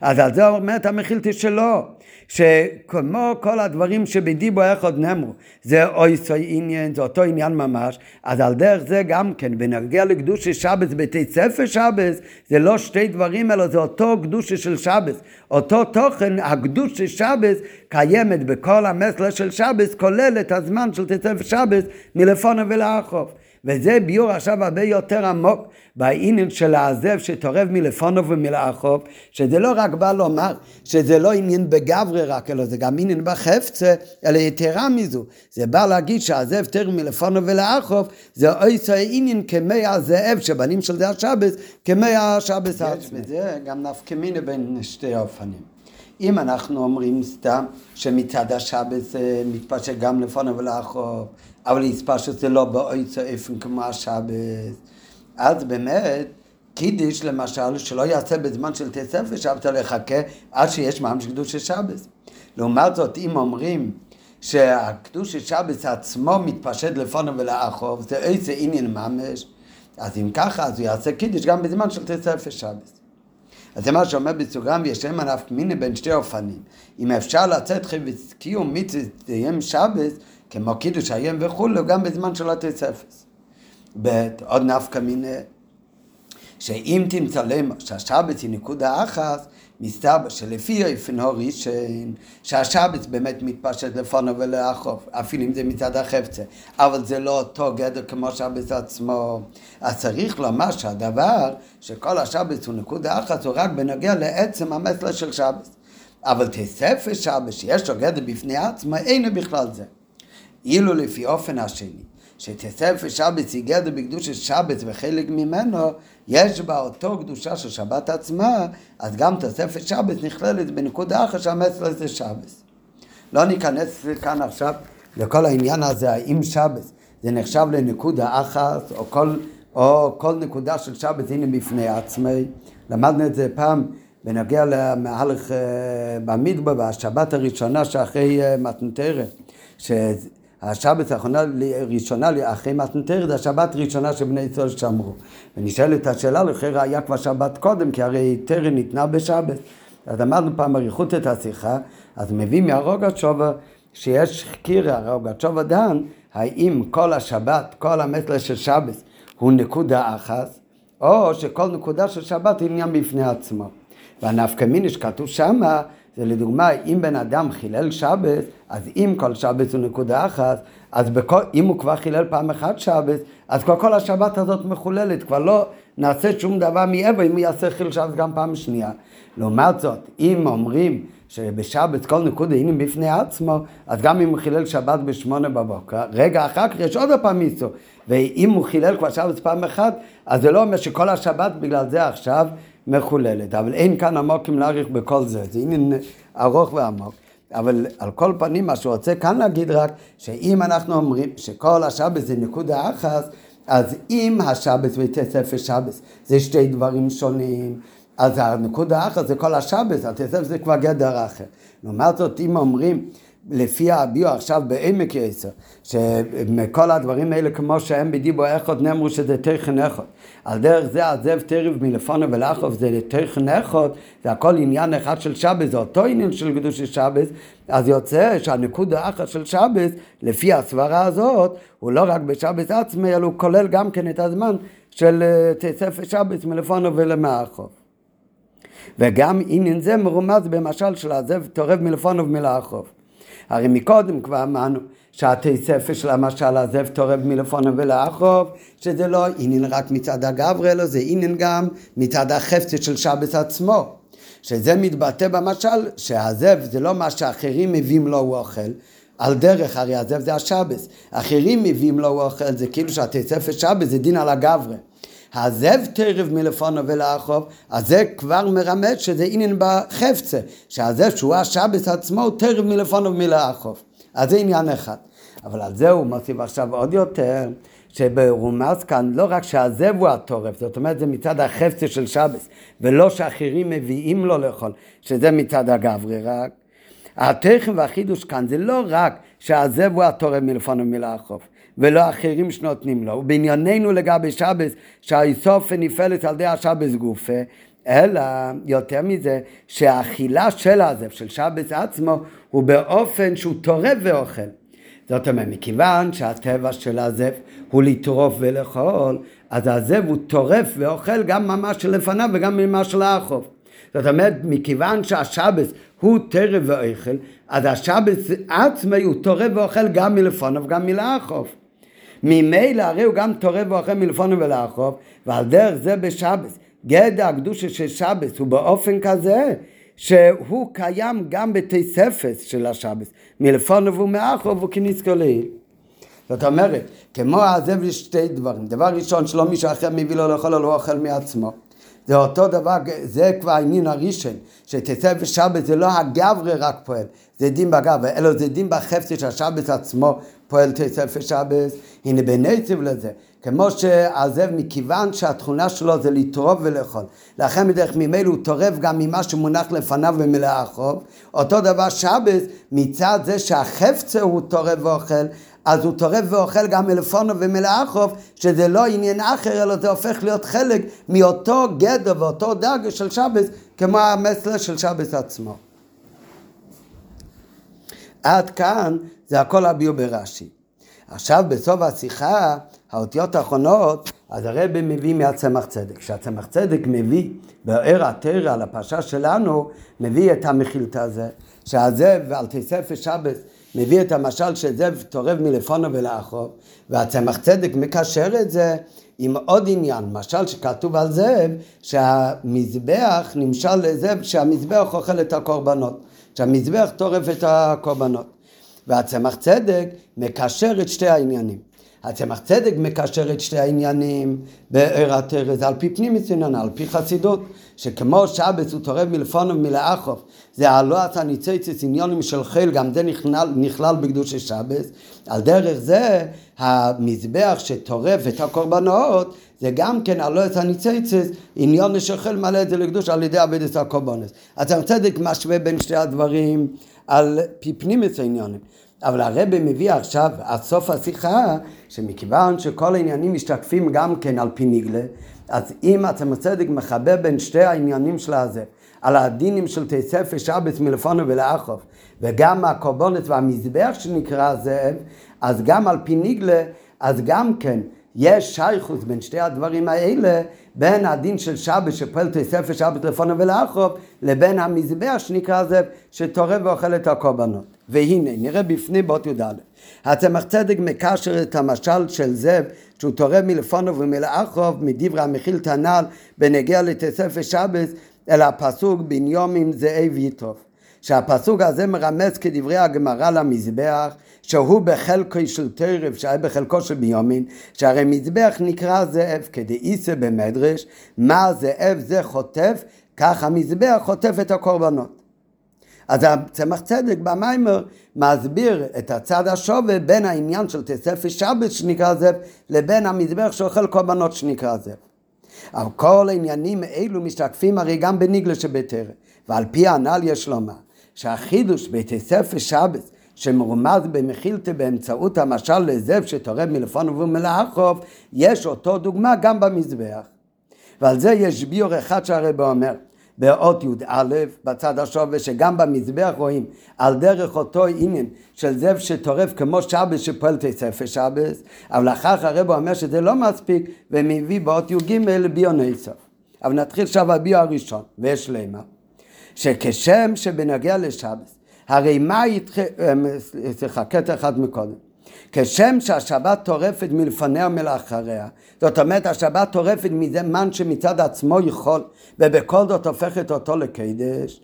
אז על זה אומרת המחילתא שלו. שכמו כל הדברים שבדיבו עוד נאמרו, זה אויסוי עניין, זה אותו עניין ממש, אז על דרך זה גם כן, בנגיע לקדושי שבס בתי ספר שבס, זה לא שתי דברים, אלא זה אותו קדושי של שבס. אותו תוכן, הקדושי שבס, קיימת בכל המסלר של שבס, כולל את הזמן של תספר שבס מלפונה ולאחוב. וזה ביור עכשיו הרבה יותר עמוק בעניין של העזב שתורב מלפונו ומלאחוב, שזה לא רק בא לומר שזה לא עניין בגברי רק, אלא זה גם עניין בחפצה, אלא יתרה מזו. זה בא להגיד שהעזב תרב מלפונו ולאחוב, זה אויסו עניין כמי הזאב שבנים של זה השבס, כמי השבס עצמי. זה גם נפקא מיני בין שתי האופנים. אם אנחנו אומרים סתם שמצד השבס מתפשט גם לפונו ולאחוב, אבל איספשוס זה לא באויצו איפן כמו השבת. אז באמת, קידיש למשל, שלא יעשה בזמן של תספר שבתא לחכה עד שיש קדוש של שבת. לעומת זאת, אם אומרים שהקדוש של שבת עצמו מתפשט לפונו ולאחוב, זה איזה עניין ממש, אז אם ככה, אז הוא יעשה קידיש גם בזמן של תספר שבת. אז זה מה שאומר בסוגרם, ויש להם הנפק מיני בין שתי אופנים. אם אפשר לצאת חבץ קיום מצווה שבת, כמו קידוש היום וכולו, גם בזמן של התספס. ב' עוד נפקא מיני, שאם תמצא למה שהשבת היא נקודה אחת, מסתבר שלפי אופן הראשון, שהשבת באמת מתפשט לפונו ולאחוף, אפילו אם זה מצד החפצה, אבל זה לא אותו גדר כמו שבת עצמו. אז צריך לומר שהדבר, שכל השבת הוא נקודה אחת, הוא רק בנוגע לעצם המסלע של שבת. אבל תספר שבת שיש לו גדר בפני עצמו, אין בכלל זה. אילו לפי אופן השני, שתספר שבת היא גדר בקדושת שבת וחלק ממנו, יש בה אותו קדושה של שבת עצמה, אז גם תוספת שבת נכללת בנקודה אחת שהמסר זה שבת. לא ניכנס כאן עכשיו לכל העניין הזה, האם שבת זה נחשב לנקודה אחת, או כל, או כל נקודה של שבת הנה בפני עצמי. למדנו את זה פעם בנוגע למהלך אה, במדבר, בשבת הראשונה שאחרי אה, מתנתרת, השבת האחרונה ראשונה אחרי מתנתרת, השבת ראשונה שבני ישראל שמרו. ונשאלת השאלה, לכן היה כבר שבת קודם, כי הרי תרא ניתנה בשבת. אז אמרנו פעם אריכות את השיחה, אז מביא מהרוגע שובה שיש חקירה, הרוגע שובה דן, האם כל השבת, כל המטלה של שבת הוא נקודה אחת, או שכל נקודה של שבת היא עניין בפני עצמו. והנפקא מיני שכתוב שמה, זה לדוגמה, אם בן אדם חילל שבת, אז אם כל שבת הוא נקודה אחת, אז בכל, אם הוא כבר חילל פעם אחת שבת, אז כבר כל השבת הזאת מחוללת, כבר לא נעשה שום דבר מעבר אם הוא יעשה חיל שבת גם פעם שנייה. לעומת זאת, אם אומרים שבשבת כל נקודה הנה בפני עצמו, אז גם אם הוא חילל שבת בשמונה בבוקר, רגע אחר כך יש עוד פעם מיסו. ואם הוא חילל כבר שבת פעם אחת, אז זה לא אומר שכל השבת בגלל זה עכשיו מחוללת. אבל אין כאן עמוקים להאריך בכל זה, זה עניין ארוך ועמוק. אבל על כל פנים, מה שהוא רוצה כאן להגיד רק, שאם אנחנו אומרים שכל השבת זה נקודה אחת, אז אם השבת ותספר שבת זה שתי דברים שונים, אז הנקודה אחת זה כל השבת, התספר זה כבר גדר אחר. לעומת זאת, אם אומרים לפי הביו עכשיו בעמק יסר, שמכל הדברים האלה כמו שהם בדיבו איכות נאמרו שזה תכן איכות. על דרך זה עזב תרב מלפונו ולאכוף זה תכן איכות, זה הכל עניין אחד של שבס, זה אותו עניין של קדוש שבס, אז יוצא שהנקוד האחת של שבס, לפי הסברה הזאת, הוא לא רק בשבס עצמי, אלא הוא כולל גם כן את הזמן של אה, תספר שבס מלפונו ולמאכוף. וגם עניין זה מרומז במשל של עזב תורב מלפונו ומלאכוף. הרי מקודם כבר אמרנו שהתספר של המשל עזב תורב מלפונו ולאכוף, שזה לא עניין רק מצד הגברי, אלא זה עניין גם מצד החפצת של שבס עצמו. שזה מתבטא במשל שהעזב זה לא מה שאחרים מביאים לו הוא אוכל, על דרך, הרי עזב זה השבס. אחרים מביאים לו אוכל, זה כאילו שהתספר שבס זה דין על הגברי. העזב תרב מלפונו ולאחוב, אז זה כבר מרמז שזה עניין בחפצה, שהעזב שהוא השבס עצמו תרב מלפונו ומלאחוב. אז זה עניין אחד. אבל על זה הוא מוסיף עכשיו עוד יותר, שברומז כאן לא רק שהעזב הוא הטורף, זאת אומרת זה מצד החפצה של שבס, ולא שאחרים מביאים לו לאכול, שזה מצד הגברי רק. התכן והחידוש כאן זה לא רק שהעזב הוא הטורף מלפונו ומלאחוב, ולא אחרים שנותנים לו. ובענייננו לגבי שבס, שהאיסופן נפעלת על ידי השבס גופה, אלא יותר מזה, שהאכילה של הזב, של שבס עצמו, הוא באופן שהוא טורף ואוכל. זאת אומרת, מכיוון שהטבע של הזב הוא לטרוף ולאכול, אז הזב הוא טורף ואוכל גם ממש שלפניו וגם ממש לאכוף. זאת אומרת, מכיוון שהשבס הוא טרף ואוכל, אז השבס עצמי הוא טורף ואוכל גם מלפניו וגם מלאכוף. ממילא הרי הוא גם טורף ואוכל מלפונו ולאכוף, ועל דרך זה בשבס. גדע הקדושה של שבס הוא באופן כזה שהוא קיים גם בתי ספס של השבס, מלפונו ומאחוב וכניס כליל. זאת אומרת, כמו העזב יש שתי דברים. דבר ראשון, שלא מישהו אחר מביא לו לאכול, הוא אוכל מעצמו. זה אותו דבר, זה כבר העניין הראשון, שתצא בשבת זה לא הגברי רק פועל, זה דין בגברי, אלא זה דין בחפצה שהשבת עצמו פועל תצא שבת, הנה בנציב לזה, כמו שעזב מכיוון שהתכונה שלו זה לטרוף ולאכול, לכן בדרך ממילא הוא טורף גם ממה שמונח לפניו במלאה החוב, אותו דבר שבת מצד זה שהחפצה הוא טורף ואוכל, אז הוא טורף ואוכל גם מלפונו ומלאכוף, שזה לא עניין אחר, אלא זה הופך להיות חלק מאותו גדר ואותו דרגה של שבס, כמו המסלר של שבס עצמו. עד כאן זה הכל הביאו ברש"י. עכשיו בסוף השיחה, האותיות האחרונות, אז הרב מביא מהצמח צדק. כשהצמח צדק מביא באר על הפרשה שלנו, מביא את המחילתא הזה, שהזאב על תספר שבס מביא את המשל של זאב טורף מלפונו ולאחור, והצמח צדק מקשר את זה עם עוד עניין, משל שכתוב על זאב, שהמזבח נמשל לזאב שהמזבח אוכל את הקורבנות, שהמזבח טורף את הקורבנות. והצמח צדק מקשר את שתי העניינים. הצמח צדק מקשר את שתי העניינים באר התרס על פי פנים עניינן, על פי חסידות, שכמו שבס הוא תורב מלפונו ומלאכוף, זה הלא אתה ניצץ עניונים של חיל, גם זה נכלל, נכלל בקדוש שבס, על דרך זה המזבח שטורף את הקורבנות, זה גם כן הלא את הניצצס, עניון של חיל מלא את זה לקדוש על ידי עבודת הקורבנות. הצמח צדק משווה בין שתי הדברים על פי פנים עניונים. אבל הרב מביא עכשיו, עד סוף השיחה, שמכיוון שכל העניינים משתקפים גם כן על פי ניגלה, אז אם עצם הצדק מחבר בין שתי העניינים של הזה, על הדינים של תספר שבס מלפונו ולאחוב, וגם הקורבנות והמזבח שנקרא זאב, אז גם על פי ניגלה, אז גם כן יש שייכוס בין שתי הדברים האלה, בין הדין של שבת שפועל תספר שבת לפונו ולאחוב, לבין המזבח שנקרא זאב, שתורם ואוכל את הקורבנות. והנה, נראה בפני באות י"א. הצמח צדק מקשר את המשל של זאב שהוא תורם מלפונו ומלאחוב מדברי המכיל תנ"ל בנגיע לתספר שבס אל הפסוק בניומים זאב יטרוף. שהפסוק הזה מרמז כדברי הגמרא למזבח שהוא בחלקו של תרב שהיה בחלקו של ביומין שהרי מזבח נקרא זאב כדאיסה במדרש מה זאב זה חוטף כך המזבח חוטף את הקורבנות אז הצמח צדק במיימר מסביר את הצד השווה בין העניין של תספי שבת שנקרא זאב לבין המזבח שאוכל קורבנות שנקרא זאב. אבל כל העניינים האלו משתקפים הרי גם בניגלה שבתרא ועל פי הנ"ל יש לומר שהחידוש בתספי שבת שמרומז במחילתא באמצעות המשל לזאב שתורם מלפון ומלאכוף, יש אותו דוגמה גם במזבח. ועל זה יש ביור אחד שהרבא אומר, באות י"א בצד השווה שגם במזבח רואים על דרך אותו עניין של זאב שטורף כמו שבס שפועל תספר שבס אבל אחר כך הרב אומר שזה לא מספיק ומביא באות י"ג ביו נסף אבל נתחיל עכשיו הביו הראשון ויש למה. שכשם שבנוגע לשבס הרי מה יתח... אה, סליחה קטע אחד מקודם כשם שהשבת טורפת מלפניה ומלאחריה, זאת אומרת השבת טורפת מזה מן שמצד עצמו יכול, ובכל זאת הופכת אותו לקדש,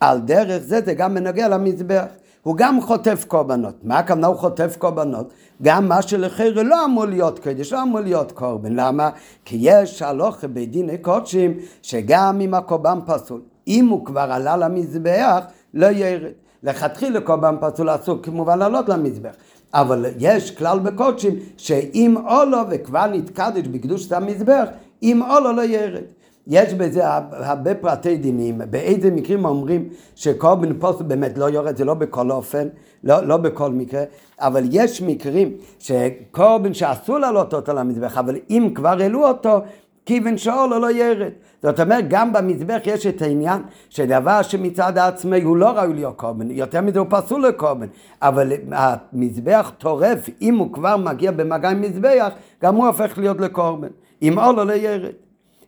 על דרך זה זה גם בנוגע למזבח. הוא גם חוטף קורבנות. מה הכוונה הוא חוטף קורבנות? גם מה שלחיר לא אמור להיות קדש, לא אמור להיות קורבן. למה? כי יש הלוכה בדיני קודשים שגם אם הקורבן פסול, אם הוא כבר עלה למזבח, לא ירד. לכתחילה קורבן פסול אסור כמובן לעלות למזבח. אבל יש כלל בקודשים שאם עולו וכבר נתקדש בקדושת המזבח, אם עולו לא ירד. יש בזה הרבה פרטי דינים, באיזה מקרים אומרים שקורבן פוסט באמת לא יורד, זה לא בכל אופן, לא, לא בכל מקרה, אבל יש מקרים שקורבן שאסור לעלות אותו למזבח, אבל אם כבר העלו אותו, כיוון שאולו לא ירד. זאת אומרת, גם במזבח יש את העניין שדבר שמצד העצמי הוא לא ראוי להיות קורבן, יותר מזה הוא פסול לקורבן, אבל המזבח טורף, אם הוא כבר מגיע במגע עם מזבח, גם הוא הופך להיות לקורבן. אם אולו לא ירד.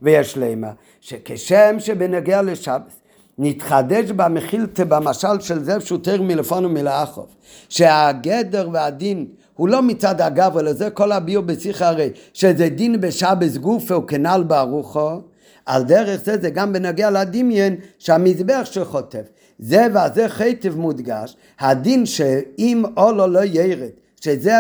ויש למה, שכשם שבנגיע לשבס, נתחדש במחילתא במשל של זאב שוטר מלפון ומלאכוף, שהגדר והדין הוא לא מצד אגב, אלא זה כל הביור בשיחה הרי, שזה דין בשבס גופה וכנ"ל ברוחו, על דרך זה זה גם בנוגע לדמיין שהמזבח שחוטף. זה והזה חטב מודגש, הדין שאם עולו לא ירד, שזה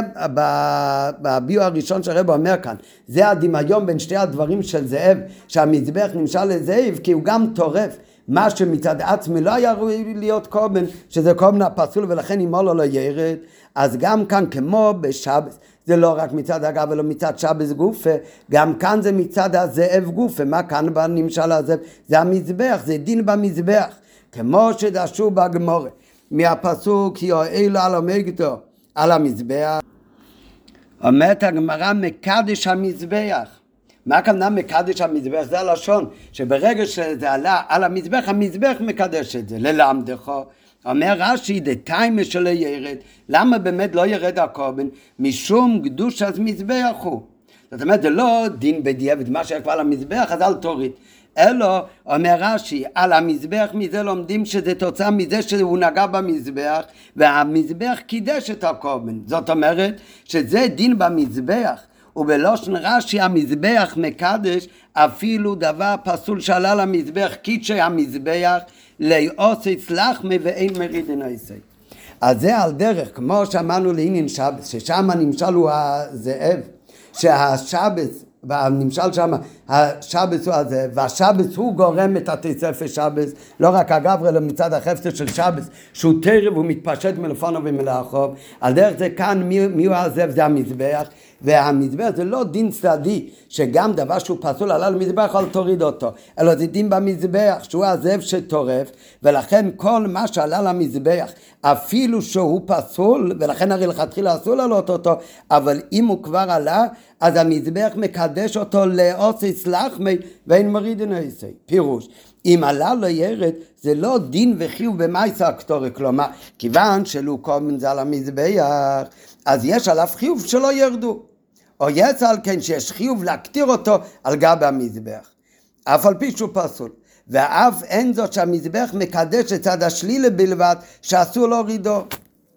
בביו הראשון שהרב אומר כאן, זה הדמיון בין שתי הדברים של זאב, שהמזבח נמשל לזאב כי הוא גם טורף. מה שמצד עצמי לא היה ראוי להיות קורבן, שזה קורבן הפסול ולכן אם עולו לא ירד, אז גם כאן כמו בשבס, זה לא רק מצד אגב אלא מצד שבס גופה, גם כאן זה מצד הזאב גופה, מה כאן בנמשל הזאב? זה המזבח, זה דין במזבח, כמו שדרשו בגמורה, מהפסוק יואל על המגדו, על המזבח. אומרת הגמרא מקדש המזבח. מה הכוונה מקדש המזבח? זה הלשון, שברגע שזה עלה על המזבח, המזבח מקדש את זה, ללמדך. אומר רש"י, דתיימה שלא ירד, למה באמת לא ירד הקורבן? משום קדוש אז מזבח הוא. זאת אומרת, זה לא דין בדיעבד, מה שהיה כבר על המזבח, אז אל תוריד. אלא, אומר רש"י, על המזבח מזה לומדים שזה תוצאה מזה שהוא נגע במזבח, והמזבח קידש את הקורבן. זאת אומרת, שזה דין במזבח. ובלושן רש"י המזבח מקדש אפילו דבר פסול שעלה למזבח קידשי המזבח לאוסי צלחמי ואין מרידין עשי. אז זה על דרך, כמו שאמרנו לעניין שבס, ששם הנמשל הוא הזאב, שהשבס והנמשל שם, השבס הוא הזה, והשבס הוא גורם את התספר שבס, לא רק אגב, אלא מצד החפצה של שבס, שהוא תרב, הוא מתפשט מלפונו ומלאכוב. על דרך זה כאן, מי, מי הוא הזאב? זה המזבח. והמזבח זה לא דין צדדי, שגם דבר שהוא פסול עלה למזבח, אל תוריד אותו, אלא זה דין במזבח, שהוא הזאב שטורף, ולכן כל מה שעלה למזבח, אפילו שהוא פסול, ולכן הרי לכתחילה אסור לעלות אותו, אבל אם הוא כבר עלה, אז המזבח מקדש אותו לעושי סלחמי ואין מורידין עשי. פירוש. אם עלה לו ירד, זה לא דין וחיוב במייסה הקטורי, כלומר, כיוון שלו קומן זה על המזבח, אז יש עליו חיוב שלא ירדו. או יצא על כן שיש חיוב להקטיר אותו על גב המזבח, אף על פי שהוא פסול. ואף אין זאת שהמזבח מקדש את צד השלילה בלבד, שאסור להורידו.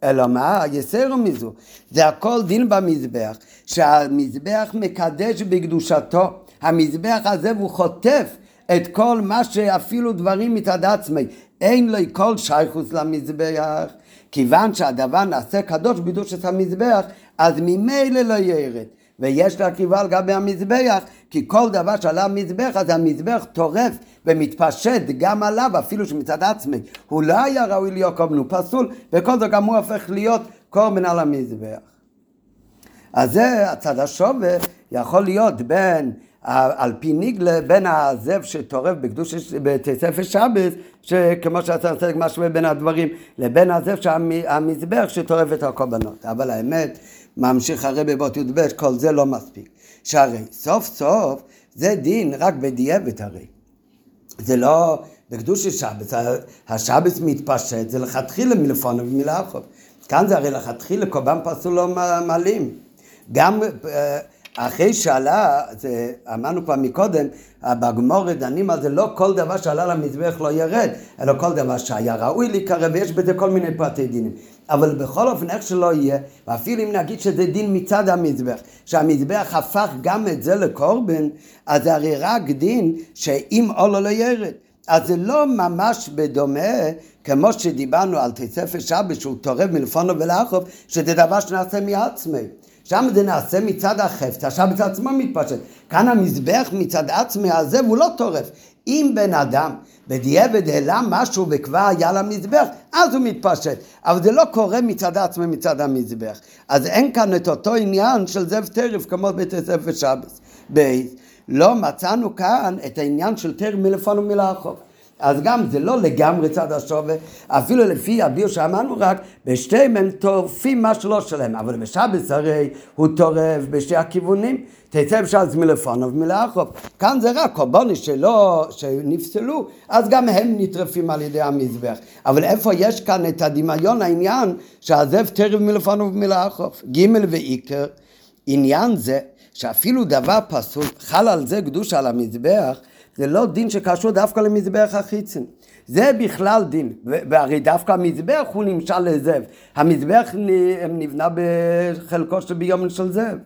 אלא מה? יסרו מזו. זה הכל דין במזבח, שהמזבח מקדש בקדושתו. המזבח הזה הוא חוטף את כל מה שאפילו דברים מצד עצמי. אין לו כל שייכוס למזבח. כיוון שהדבר נעשה קדוש בקדושת המזבח, אז ממילא לא ירד. ויש להרכיבה על גבי המזבח, כי כל דבר שעלה המזבח, אז המזבח טורף ומתפשט גם עליו, אפילו שמצד עצמי הוא לא היה ראוי להיות קורבן, הוא פסול, וכל זאת גם הוא הופך להיות קורבן על המזבח. אז זה הצד השווה יכול להיות בין על פי ניגלה בין הזאב שטורף בקדוש בתספר שבס, שכמו שאתה רוצה משווה בין הדברים, לבין הזאב שהמזבח שטורף את הקורבנות. אבל האמת, ממשיך הרבי באות י"ב, כל זה לא מספיק. שהרי סוף סוף זה דין רק בדיעבד הרי. זה לא בקדוש השבס, השבס מתפשט, זה לכתחילה מלפונו ומלאכוב. כאן זה הרי לכתחילה קורבן פסול לא מעלים. גם אה, אחרי שעלה, זה, אמרנו כבר מקודם, בגמורת דנים על זה, לא כל דבר שעלה למזבח לא ירד, אלא כל דבר שהיה ראוי להיקרב, ויש בזה כל מיני פרטי דינים. אבל בכל אופן, איך שלא יהיה, ואפילו אם נגיד שזה דין מצד המזבח, שהמזבח הפך גם את זה לקורבן, אז זה הרי רק דין שאם עולו לא ירד. אז זה לא ממש בדומה כמו שדיברנו על תספר שבת שהוא תורב מלפונו ולאחוב, שזה דבר שנעשה מעצמי. שם זה נעשה מצד החפץ, עכשיו מצד עצמו מתפשט. כאן המזבח מצד עצמי הזה הוא לא טורף. אם בן אדם בדיעבד העלה משהו וכבר היה למזבח, אז הוא מתפשט. אבל זה לא קורה מצד עצמי מצד המזבח. אז אין כאן את אותו עניין של זאב טרף כמו בית הספר שבס. לא מצאנו כאן את העניין של טרף מלפון ומלאכוף. אז גם זה לא לגמרי צד השווה, אפילו לפי הביר שאמרנו רק, בשתיהם הם טורפים מה שלא שלהם, אבל בשבס הרי הוא טורף בשתי הכיוונים, תצא בשעת מלפונו ומלאכוב. כאן זה רק קורבני שלא, שנפסלו, אז גם הם נטרפים על ידי המזבח. אבל איפה יש כאן את הדמיון העניין שהזאב טרף מלפונו ומלאכוב? ג' ועיקר, עניין זה שאפילו דבר פסול, חל על זה קדוש על המזבח, זה לא דין שקשור דווקא למזבח החיצון. זה בכלל דין, והרי דווקא המזבח הוא נמשל לזאב. המזבח נבנה בחלקו של ביומן של זאב.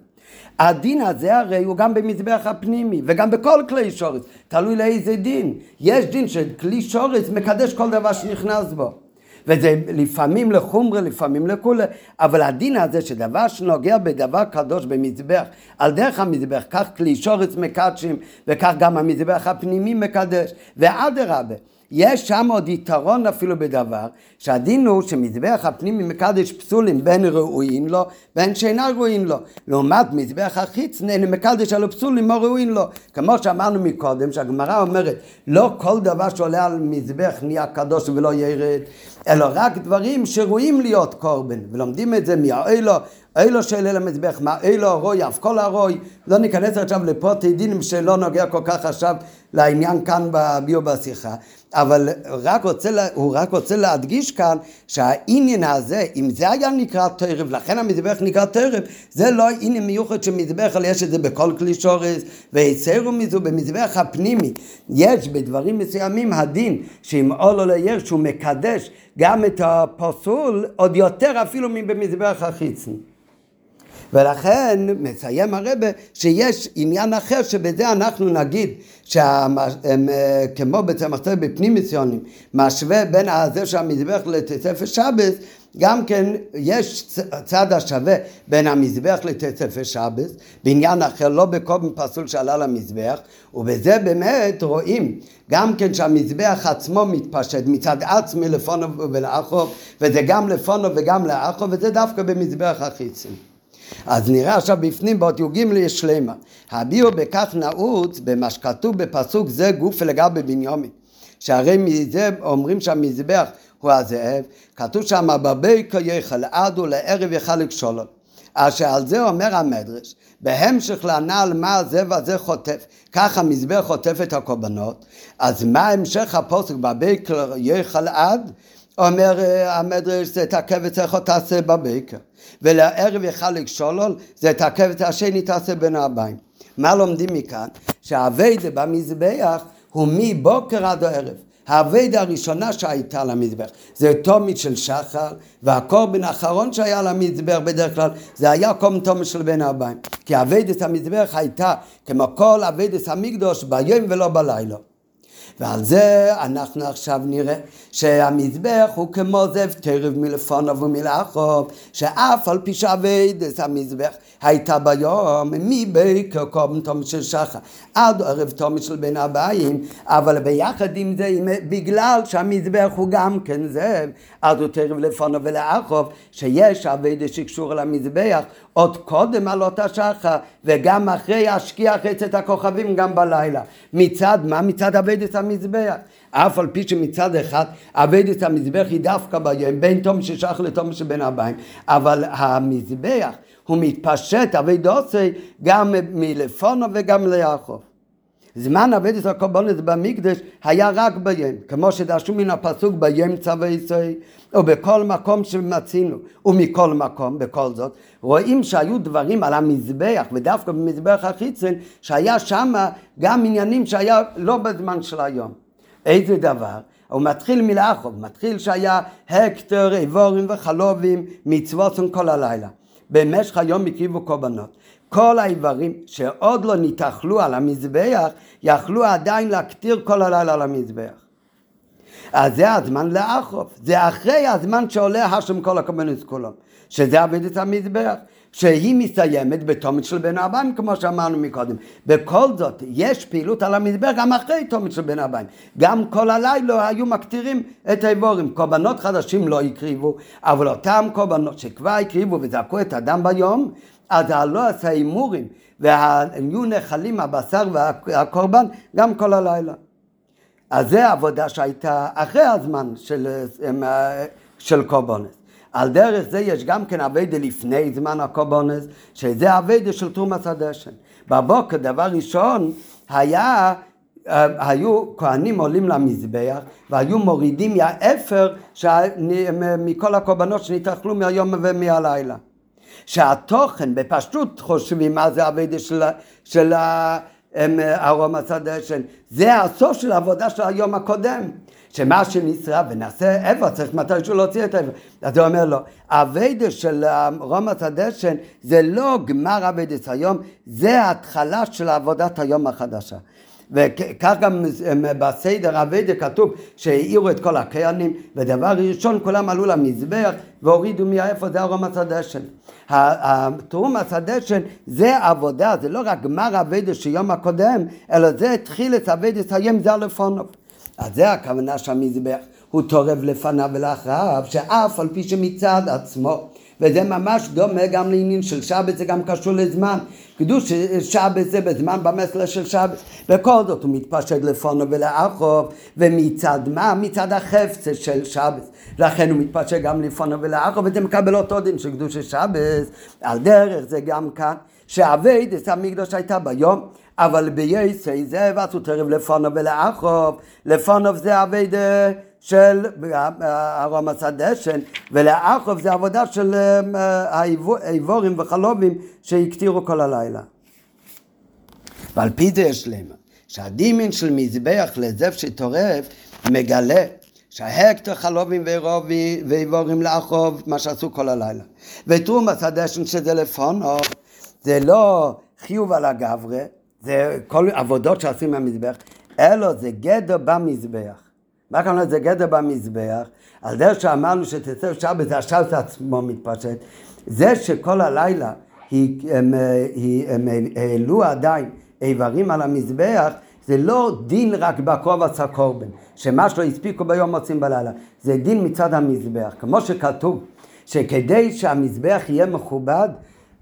הדין הזה הרי הוא גם במזבח הפנימי וגם בכל כלי שורץ, תלוי לאיזה דין. יש דין שכלי שורץ מקדש כל דבר שנכנס בו. וזה לפעמים לחומרה, לפעמים לכולי, אבל הדין הזה שדבר שנוגע בדבר קדוש במזבח, על דרך המזבח, כך כלי שורץ מקדשים, וכך גם המזבח הפנימי מקדש, ואדרבה. יש שם עוד יתרון אפילו בדבר, שהדין הוא שמזבח הפנימי מקדש פסולים בין ראויים לו בין שאינה ראויים לו. לעומת מזבח החיצני מקדש על הפסולים לא ראויים לו. כמו שאמרנו מקודם, שהגמרא אומרת, לא כל דבר שעולה על מזבח נהיה קדוש ולא ירד, אלא רק דברים שראויים להיות קורבן. ולומדים את זה מהאוילו, אילו שאלה למזבח, מה אילו הרוי, אף כל הרוי, לא ניכנס עכשיו לפרוטי דינים שלא נוגע כל כך עכשיו לעניין כאן בביו בשיחה, אבל רק רוצה, הוא רק רוצה להדגיש כאן שהעניין הזה, אם זה היה נקרא תרב, לכן המזבח נקרא תרב, זה לא עניין מיוחד של מזבח, אלא יש את זה בכל כלי שורס, והצרו מזו במזבח הפנימי. יש בדברים מסוימים הדין שאם עולו לייר שהוא מקדש גם את הפסול עוד יותר אפילו מבמזבח החיצני. ולכן מסיים הרבה שיש עניין אחר שבזה אנחנו נגיד שכמו בצמח צדק בפנים מיסיונים משווה בין הזה של המזבח לתספר שבס גם כן יש צד השווה בין המזבח לתספר שבס בעניין אחר לא בקודם פסול שעלה למזבח ובזה באמת רואים גם כן שהמזבח עצמו מתפשט מצד עצמי לפונו ולאחוב וזה גם לפונו וגם לאחוב וזה דווקא במזבח החיצים אז נראה עכשיו בפנים באותיות ג' יש שלמה. הביאו בכך נעוץ במה שכתוב בפסוק זה גוף לגבי בניומין. שהרי מזה אומרים שהמזבח הוא הזאב, כתוב שם בביקר יכל עדו לערב יכל לקשולו. אשר על זה אומר המדרש, בהמשך לנעל מה הזאב הזה חוטף, כך המזבח חוטף את הקורבנות, אז מה המשך הפוסק בביקר יכל עד? אומר אה, המדרש זה את הכבש איך תעשה בבקר ולערב יחלק שולל זה את הכבש השני תעשה בין הבאים. מה לומדים מכאן? שהאביידה במזבח הוא מבוקר עד הערב. האביידה הראשונה שהייתה למזבח זה תומית של שחר והקורבן האחרון שהיה למזבח בדרך כלל זה היה קום תומית של בין הבאים. כי אביידת המזבח הייתה כמו כל אביידת המקדוש ביום ולא בלילה ועל זה אנחנו עכשיו נראה שהמזבח הוא כמו זאב טרב מלפונו ומלאכו, שאף על פי את המזבח הייתה ביום מבקר קום תום של שחר עד ערב תום של בין הבאים, אבל ביחד עם זה, בגלל שהמזבח הוא גם כן זה, אז הוא תרב לפונו ולאחוב, שיש אביידה שקשור למזבח עוד קודם על אותה שחר, וגם אחרי השקיח אצת הכוכבים גם בלילה. מצד מה? מצד אביידת המזבח. אף על פי שמצד אחד אביידת המזבח היא דווקא ביום, בין תום של שחר לתום של בין הבאים, אבל המזבח הוא מתפשט אבי דוסי גם מלפונו וגם ליעקב. זמן אבדת הקורבנות במקדש היה רק בים, כמו שדרשו מן הפסוק בים צווי ישראל, ובכל מקום שמצינו, ומכל מקום, בכל זאת, רואים שהיו דברים על המזבח, ודווקא במזבח החיצון, שהיה שם גם עניינים שהיה לא בזמן של היום. איזה דבר? הוא מתחיל מלאחוב, מתחיל שהיה הקטר, איבורים וחלובים, מצוות כל הלילה. במשך היום הקריבו קורבנות. כל האיברים שעוד לא נתאכלו על המזבח, יכלו עדיין להקטיר כל הלילה על המזבח. אז זה הזמן לאכוף, זה אחרי הזמן שעולה השם כל הקורבנות כולם, שזה עבודת המזבח. שהיא מסתיימת בתומת של בין הבאים, כמו שאמרנו מקודם. בכל זאת, יש פעילות על המזבח גם אחרי תומת של בין הבאים. גם כל הלילה היו מקטירים את האיבורים. קורבנות חדשים לא הקריבו, אבל אותם קורבנות שכבר הקריבו וזעקו את הדם ביום, אז הלא עשה הימורים, והיו נחלים הבשר והקורבן גם כל הלילה. אז זה העבודה שהייתה אחרי הזמן של, של קורבנות. על דרך זה יש גם כן אביידה לפני זמן הקורבנס, שזה אביידה של תרומת הדשן. בבוקר, דבר ראשון, היה, אה, היו כהנים עולים למזבח והיו מורידים מהאפר מכל הקורבנות שנתאכלו מהיום ומהלילה. שהתוכן בפשטות חושבים מה זה אביידה של, של ארומת הדשן. זה הסוף של העבודה של היום הקודם. שמה שנשרף ונעשה אפר צריך מתישהו להוציא את האפר. אז הוא אומר לו, עבודה של תרומת הדשן זה לא גמר עבודת היום, זה התחלה של עבודת היום החדשה. וכך גם בסדר עבודה כתוב שהעירו את כל הכהנים, ודבר ראשון כולם עלו למזבח והורידו מאפר זה תרומת הדשן. תרומת הדשן זה עבודה, זה לא רק גמר עבודה של יום הקודם, אלא זה התחיל את אביידס היום זה לפונוב. אז זה הכוונה שהמזבח הוא תורב לפניו ולאחריו, שאף על פי שמצד עצמו, וזה ממש דומה גם לעניין של שבת, זה גם קשור לזמן. קדוש שבת זה בזמן במסלר של שבת. בכל זאת הוא מתפשט לפונו ולאחוב, ומצד מה? מצד החפצה של שבת. לכן הוא מתפשט גם לפונו ולאחוב, וזה מקבל אותו דין של קדוש שבת. על דרך זה גם כאן, את המקדוש הייתה ביום. אבל בייסי זה ועשו תרב לפונוב ולאחוב, לפונוב זה אביידה של ארומס הדשן, ולאחוב זה עבודה של האיבורים וחלובים שהקטירו כל הלילה. ועל פי זה יש להם, שהדימין של מזבח לזף שטורף מגלה שההקטר חלובים ואיבורים לאחוב, מה שעשו כל הלילה. ותרומס הדשן שזה לפונוב, זה לא חיוב על הגברה, זה כל עבודות שעושים במזבח, אלו זה גדר במזבח. מה הכוונה זה גדר במזבח? על דרך שאמרנו שתצא שבת, זה השבת עצמו מתפשט. זה שכל הלילה הם, העלו עדיין איברים על המזבח, זה לא דין רק בקובץ הקורבן, שמה שלא הספיקו ביום מוצאים בלילה, זה דין מצד המזבח. כמו שכתוב, שכדי שהמזבח יהיה מכובד,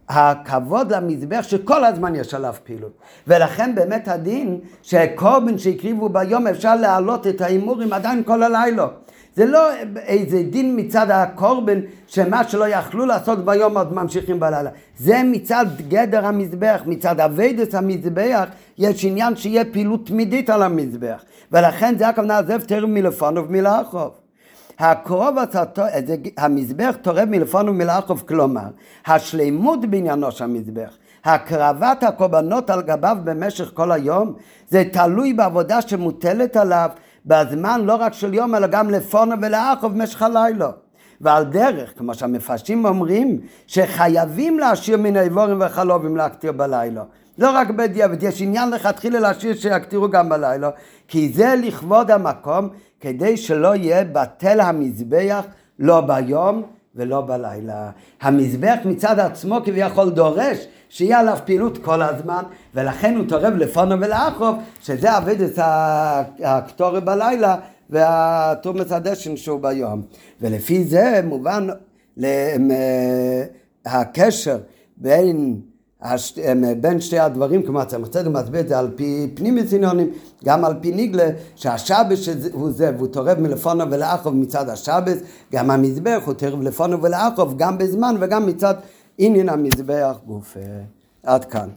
הכבוד למזבח שכל הזמן יש עליו פעילות. ולכן באמת הדין שקורבן שהקריבו ביום אפשר להעלות את ההימורים עדיין כל הלילה. זה לא איזה דין מצד הקורבן שמה שלא יכלו לעשות ביום עוד ממשיכים בלילה. זה מצד גדר המזבח, מצד אביידס המזבח, יש עניין שיהיה פעילות תמידית על המזבח. ולכן זה הכוונה עזב תרם מלפונוב מלאכוב. הקרוב המזבח תורב מלפון ומלאכוף, כלומר, השלימות בעניינו של המזבח, הקרבת הקורבנות על גביו במשך כל היום, זה תלוי בעבודה שמוטלת עליו בזמן לא רק של יום, אלא גם לפונו ולאחוב במשך הלילה. ועל דרך, כמו שהמפרשים אומרים, שחייבים להשאיר מן האיבורים והחלובים להקטיר בלילה. לא רק בדיעבד, יש עניין לכתחילה להשאיר שיקטירו גם בלילה, כי זה לכבוד המקום, כדי שלא יהיה בטל המזבח לא ביום ולא בלילה. המזבח מצד עצמו כביכול דורש שיהיה עליו פעילות כל הזמן, ולכן הוא תורב לפונו ולאחוב, שזה עבד את הקטורי בלילה והתומס הדשן שהוא ביום. ולפי זה מובן הקשר בין הש... בין שתי הדברים, הצמח צדק מסביר את זה על פי פנימי ציניונים, גם על פי ניגלה, שהשבס הוא זה, והוא תורב מלפונו ולאחוב מצד השבס, גם המזבח הוא תורב מלפונו ולאחוב גם בזמן וגם מצד עניין המזבח גוף. עד כאן.